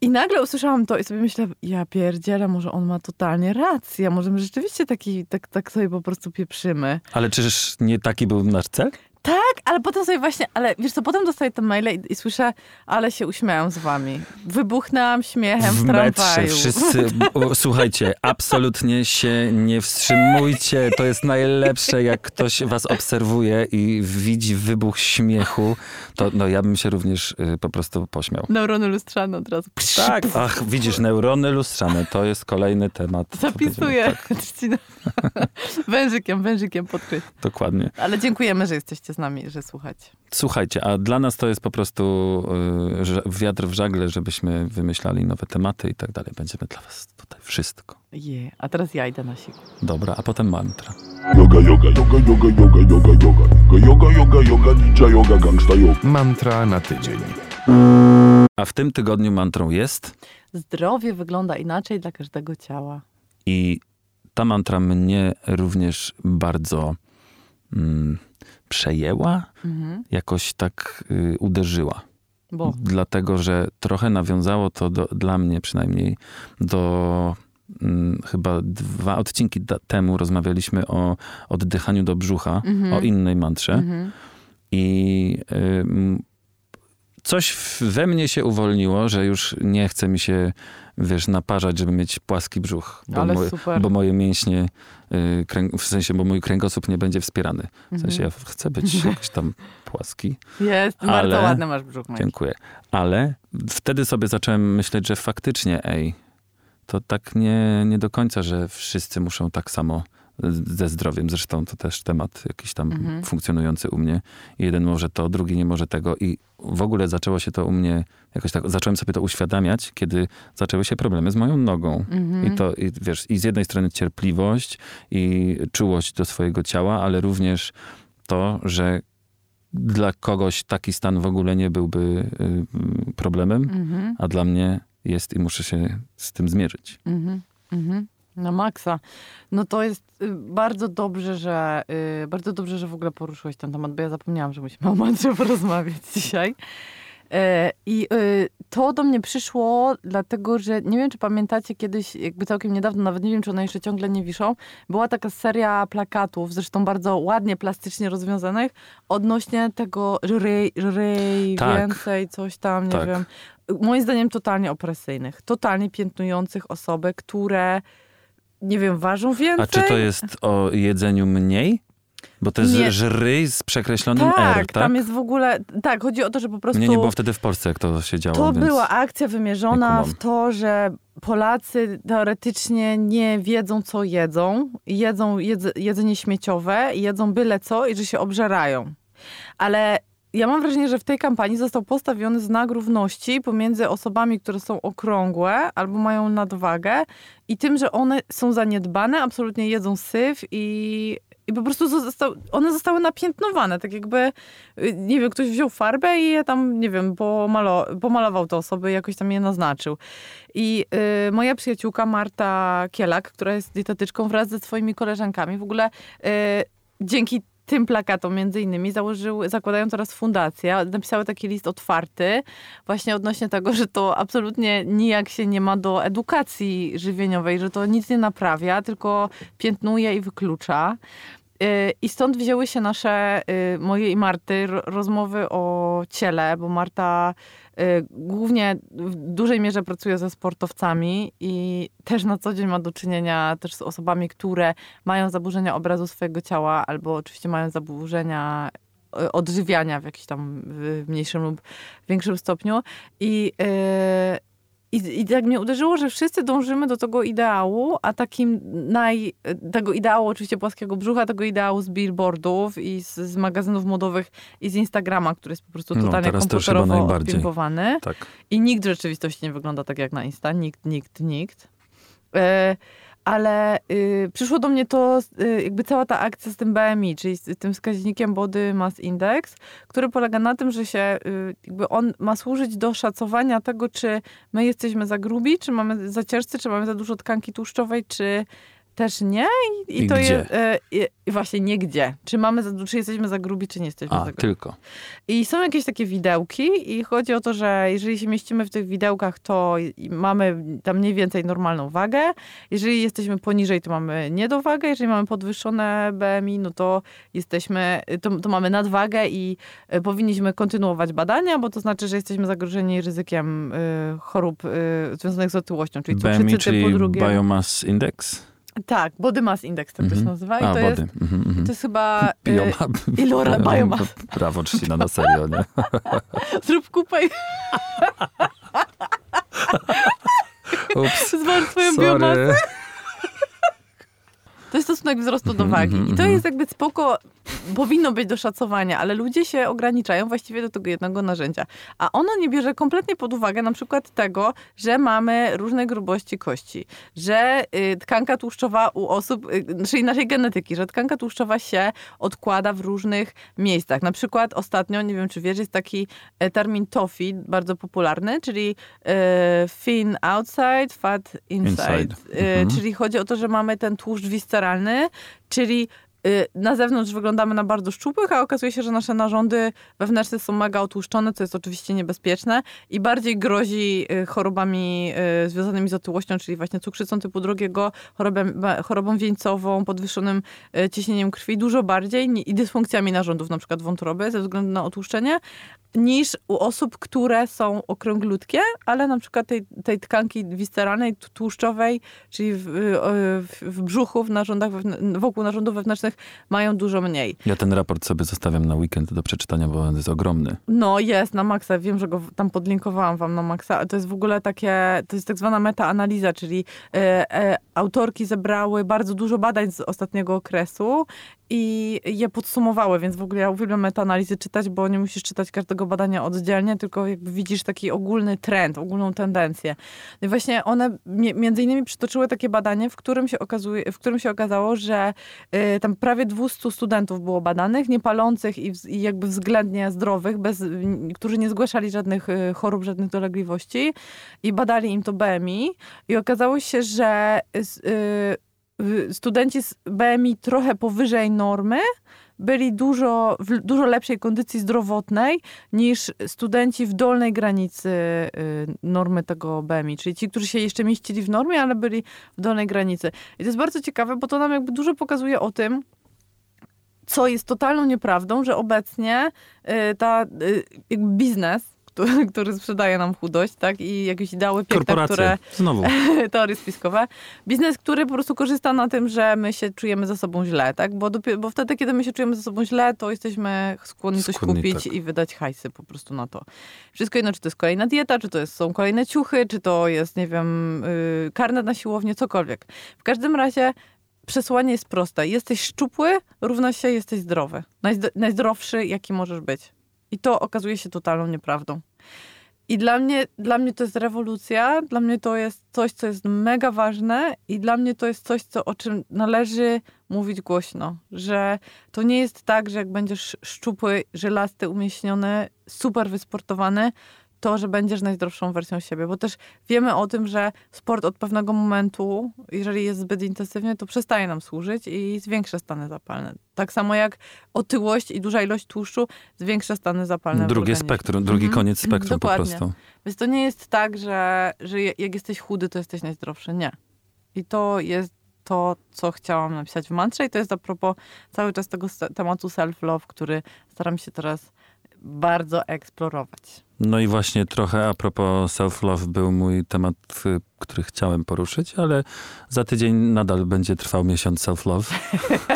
I nagle usłyszałam to i sobie myślę, ja pierdzielę, może on ma totalnie rację, może my rzeczywiście taki, tak, tak sobie po prostu pieprzymy. Ale czyż nie taki był nasz cel? Tak, ale potem sobie właśnie, ale wiesz co, potem dostaję te maile i, i słyszę, ale się uśmiałam z wami. Wybuchnęłam śmiechem w, w metrze tramwaju. wszyscy, o, słuchajcie, absolutnie się nie wstrzymujcie. To jest najlepsze, jak ktoś was obserwuje i widzi wybuch śmiechu, to no, ja bym się również y, po prostu pośmiał. Neurony lustrzane od razu. Tak, ach, widzisz, neurony lustrzane, to jest kolejny temat. Zapisuję. Trzcina. wężykiem, wężykiem. Tak, dokładnie. Ale dziękujemy, że jesteście z nami, że słuchacie. Słuchajcie, a dla nas to jest po prostu y, wiatr w żagle, żebyśmy wymyślali nowe tematy i tak dalej. Będziemy dla was tutaj wszystko. Je, a teraz ja idę na siku. Dobra, a potem mantra. Yoga, yoga, yoga, yoga, yoga, yoga, yoga. Yoga, yoga, yoga, ninja yoga, gangsta yoga. Mantra na tydzień. A w tym tygodniu mantrą jest Zdrowie wygląda inaczej dla każdego ciała. i ta mantra mnie również bardzo mm, przejęła, Mhm. jakoś tak y, uderzyła. Bo Dlatego, że trochę nawiązało to do, dla mnie przynajmniej do mm, chyba dwa odcinki temu rozmawialiśmy o oddychaniu do brzucha, Mhm. o innej mantrze. mhm. I ym, coś we mnie się uwolniło, że już nie chce mi się, wiesz, naparzać, żeby mieć płaski brzuch. Bo, bo moje mięśnie, y, kręg, w sensie, bo mój kręgosłup nie będzie wspierany. W sensie ja chcę być jakiś tam płaski. Jest, bardzo Ale- ładny masz brzuch. Dziękuję. Ale wtedy sobie zacząłem myśleć, że faktycznie, ej, to tak nie, nie do końca, że wszyscy muszą tak samo ze zdrowiem. Zresztą to też temat jakiś tam Mhm. funkcjonujący u mnie. Jeden może to, drugi nie może tego. I w ogóle zaczęło się to u mnie, jakoś tak, zacząłem sobie to uświadamiać, kiedy zaczęły się problemy z moją nogą. Mhm. I to, i wiesz, i z jednej strony cierpliwość i czułość do swojego ciała, ale również to, że dla kogoś taki stan w ogóle nie byłby y, problemem, Mhm. a dla mnie jest i muszę się z tym zmierzyć. Mhm, mhm. Na maksa. No to jest y, bardzo dobrze, że y, bardzo dobrze, że w ogóle poruszyłeś ten temat, bo ja zapomniałam, że musimy o mantrze porozmawiać dzisiaj. E, I y, to do mnie przyszło, dlatego że nie wiem, czy pamiętacie kiedyś, jakby całkiem niedawno, nawet nie wiem, czy one jeszcze ciągle nie wiszą, była taka seria plakatów, zresztą bardzo ładnie, plastycznie rozwiązanych, odnośnie tego żryj, żryj Tak. więcej, coś tam, nie Tak. wiem. Moim zdaniem totalnie opresyjnych, totalnie piętnujących osoby, które, nie wiem, ważą więcej. A czy to jest o jedzeniu mniej? Bo to jest Nie. żryj z przekreślonym tak, R, tak? tam jest w ogóle, tak, chodzi o to, że po prostu... Mnie nie było wtedy w Polsce, jak to się działo. To była akcja nie wymierzona w to, że Polacy teoretycznie nie wiedzą, co jedzą. Jedzą jedz, jedzenie śmieciowe, jedzą byle co i że się obżerają. Ale ja mam wrażenie, że w tej kampanii został postawiony znak równości pomiędzy osobami, które są okrągłe albo mają nadwagę i tym, że one są zaniedbane, absolutnie jedzą syf i, i po prostu został, one zostały napiętnowane. Tak jakby, y, nie wiem, ktoś wziął farbę i je tam, nie wiem, pomalo, pomalował te osoby, jakoś tam je naznaczył. I y, moja przyjaciółka Marta Kielak, która jest dietetyczką wraz ze swoimi koleżankami, w ogóle y, dzięki tym plakatom między innymi założyły, zakładają teraz fundację, napisały taki list otwarty właśnie odnośnie tego, że to absolutnie nijak się nie ma do edukacji żywieniowej, że to nic nie naprawia, tylko piętnuje i wyklucza. Y, I stąd wzięły się nasze, y, moje i Marty, ro- rozmowy o ciele, bo Marta głównie w dużej mierze pracuje ze sportowcami i też na co dzień ma do czynienia też z osobami, które mają zaburzenia obrazu swojego ciała albo oczywiście mają zaburzenia y, odżywiania w jakimś tam mniejszym lub większym stopniu. I, y, i, I tak mnie uderzyło, że wszyscy dążymy do tego ideału, a takim naj... tego ideału oczywiście płaskiego brzucha, tego ideału z billboardów i z, z magazynów modowych i z Instagrama, który jest po prostu No, totalnie chyba komputerowo odpimpowany. Tak. I nikt w rzeczywistości nie wygląda tak jak na Insta. Nikt, nikt, nikt. E, ale y, przyszło do mnie to, y, jakby cała ta akcja z tym BMI, czyli z tym wskaźnikiem Body Mass Index, który polega na tym, że się, y, jakby on ma służyć do szacowania tego, czy my jesteśmy za grubi, czy mamy za ciężcy, czy mamy za dużo tkanki tłuszczowej, czy też nie. I, I to gdzie? jest e, i, i właśnie nie gdzie. Czy mamy za, czy jesteśmy za grubi, czy nie jesteśmy A, za grubi. tylko. I są jakieś takie widełki i chodzi o to, że jeżeli się mieścimy w tych widełkach, to mamy tam mniej więcej normalną wagę. Jeżeli jesteśmy poniżej, to mamy niedowagę. Jeżeli mamy podwyższone BMI, no to jesteśmy, to, to mamy nadwagę i y, powinniśmy kontynuować badania, bo to znaczy, że jesteśmy zagrożeni ryzykiem y, chorób y, związanych z otyłością, czyli BMI, cukrzycy czyli typu drugiego. Biomass Index? Tak, body mass index tak to się Mhm. nazywa. I A, to, wody. jest, Mhm, mhm. to jest chyba... y, Bioma... Ilora, biomass. Brawo, Trzcina, na serio, nie? Zrób kupę i Ups, zważ swoją biomasę. To jest stosunek wzrostu do wagi. I to jest jakby spoko, powinno być do szacowania, ale ludzie się ograniczają właściwie do tego jednego narzędzia. A ono nie bierze kompletnie pod uwagę na przykład tego, że mamy różne grubości kości, że y, tkanka tłuszczowa u osób, y, czyli naszej genetyki, że tkanka tłuszczowa się odkłada w różnych miejscach. Na przykład ostatnio, nie wiem czy wiesz, jest taki e, termin TOFI, bardzo popularny, czyli e, thin outside, fat inside. Inside. E, Mhm. Czyli chodzi o to, że mamy ten tłuszcz wisceralny, czyli y, na zewnątrz wyglądamy na bardzo szczupłych, a okazuje się, że nasze narządy wewnętrzne są mega otłuszczone, co jest oczywiście niebezpieczne i bardziej grozi y, chorobami y, związanymi z otyłością, czyli właśnie cukrzycą typu drugiego, chorobem, chorobą wieńcową, podwyższonym y, ciśnieniem krwi, dużo bardziej i dysfunkcjami narządów, na przykład wątroby ze względu na otłuszczenie, niż u osób, które są okrąglutkie, ale na przykład tej, tej tkanki wisceralnej, tłuszczowej, czyli w, y, w, w brzuchu, w narządach, wokół narządów wewnętrznych mają dużo mniej. Ja ten raport sobie zostawiam na weekend do przeczytania, bo on jest ogromny. No jest na maksa, wiem, że go tam podlinkowałam wam na maksa. To jest w ogóle takie, to jest tak zwana metaanaliza, czyli e, e, autorki zebrały bardzo dużo badań z ostatniego okresu i je podsumowały, więc w ogóle ja uwielbiam metaanalizy czytać, bo nie musisz czytać każdego badania oddzielnie, tylko jakby widzisz taki ogólny trend, ogólną tendencję. No i właśnie one mi- między innymi przytoczyły takie badanie, w którym się, okazuje, w którym się okazało, że y, tam prawie 200 studentów było badanych, niepalących i, i jakby względnie zdrowych, bez, którzy nie zgłaszali żadnych y, chorób, żadnych dolegliwości i badali im to BMI i okazało się, że y, studenci z BMI trochę powyżej normy byli dużo, w dużo lepszej kondycji zdrowotnej niż studenci w dolnej granicy y, normy tego BMI, czyli ci, którzy się jeszcze mieścili w normie, ale byli w dolnej granicy. I to jest bardzo ciekawe, bo to nam jakby dużo pokazuje o tym, co jest totalną nieprawdą, że obecnie y, ta y, biznes, który, który sprzedaje nam chudość, tak, i jakieś ideały piękne, które Znowu. teorie spiskowe. Biznes, który po prostu korzysta na tym, że my się czujemy ze sobą źle, tak? Bo, dopiero, bo wtedy, kiedy my się czujemy ze sobą źle, to jesteśmy skłonni coś Skłonni, kupić tak. i wydać hajsy po prostu na to. Wszystko jedno, czy to jest kolejna dieta, czy to jest, są kolejne ciuchy, czy to jest, nie wiem, yy, karnet na siłownię, cokolwiek. W każdym razie przesłanie jest proste. Jesteś szczupły, równa się jesteś zdrowy. Najzd- najzdrowszy, jaki możesz być. I to okazuje się totalną nieprawdą. I dla mnie, dla mnie to jest rewolucja, dla mnie to jest coś, co jest mega ważne i dla mnie to jest coś, co, o czym należy mówić głośno, że to nie jest tak, że jak będziesz szczupły, żelasty, umieśniony, super wysportowany, to, że będziesz najzdrowszą wersją siebie, bo też wiemy o tym, że sport od pewnego momentu, jeżeli jest zbyt intensywny, to przestaje nam służyć i zwiększa stany zapalne. Tak samo jak otyłość i duża ilość tłuszczu zwiększa stany zapalne Drugie spektrum, drugi Mhm. koniec spektrum po prostu. Więc to nie jest tak, że, że jak jesteś chudy, to jesteś najzdrowszy. Nie. I to jest to, co chciałam napisać w mantrze i to jest a propos cały czas tego tematu self-love, który staram się teraz bardzo eksplorować. No i właśnie trochę a propos self-love był mój temat, który chciałem poruszyć, ale za tydzień nadal będzie trwał miesiąc self-love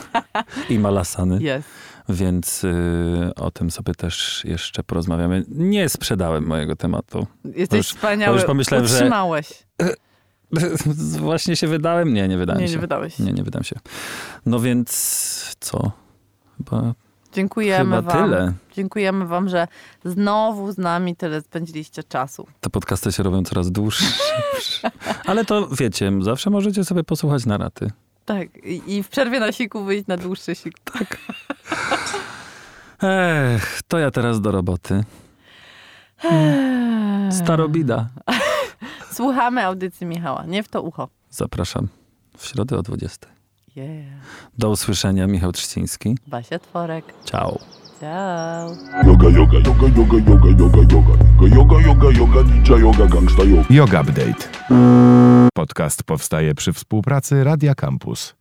i malasany, Jest. więc y, o tym sobie też jeszcze porozmawiamy. Nie sprzedałem mojego tematu. Jesteś już- wspaniały. już pomyślałem, że- Utrzymałeś. Właśnie się wydałem? Nie, nie wydałem Nie, się. nie wydałeś. Nie, nie wydam się. No więc co? Chyba, Dziękujemy chyba wam. tyle. Dziękujemy wam, że znowu z nami tyle spędziliście czasu. Te podcasty się robią coraz dłuższe. Ale to wiecie, zawsze możecie sobie posłuchać na raty. Tak. I, w przerwie na siku wyjść na dłuższy sik. Tak. Ech, to ja teraz do roboty. Starobida. Słuchamy audycji Michała. Nie w to ucho. Zapraszam w środę o 20. Yeah. Do usłyszenia, Michał Trzciński. Basia Tworek. Ciao. Ciao. Yoga, yoga, yoga, yoga, yoga, yoga, yoga. Yoga, yoga, yoga, ninja yoga, gangsta yoga. Yoga Update. Podcast powstaje przy współpracy Radia Campus.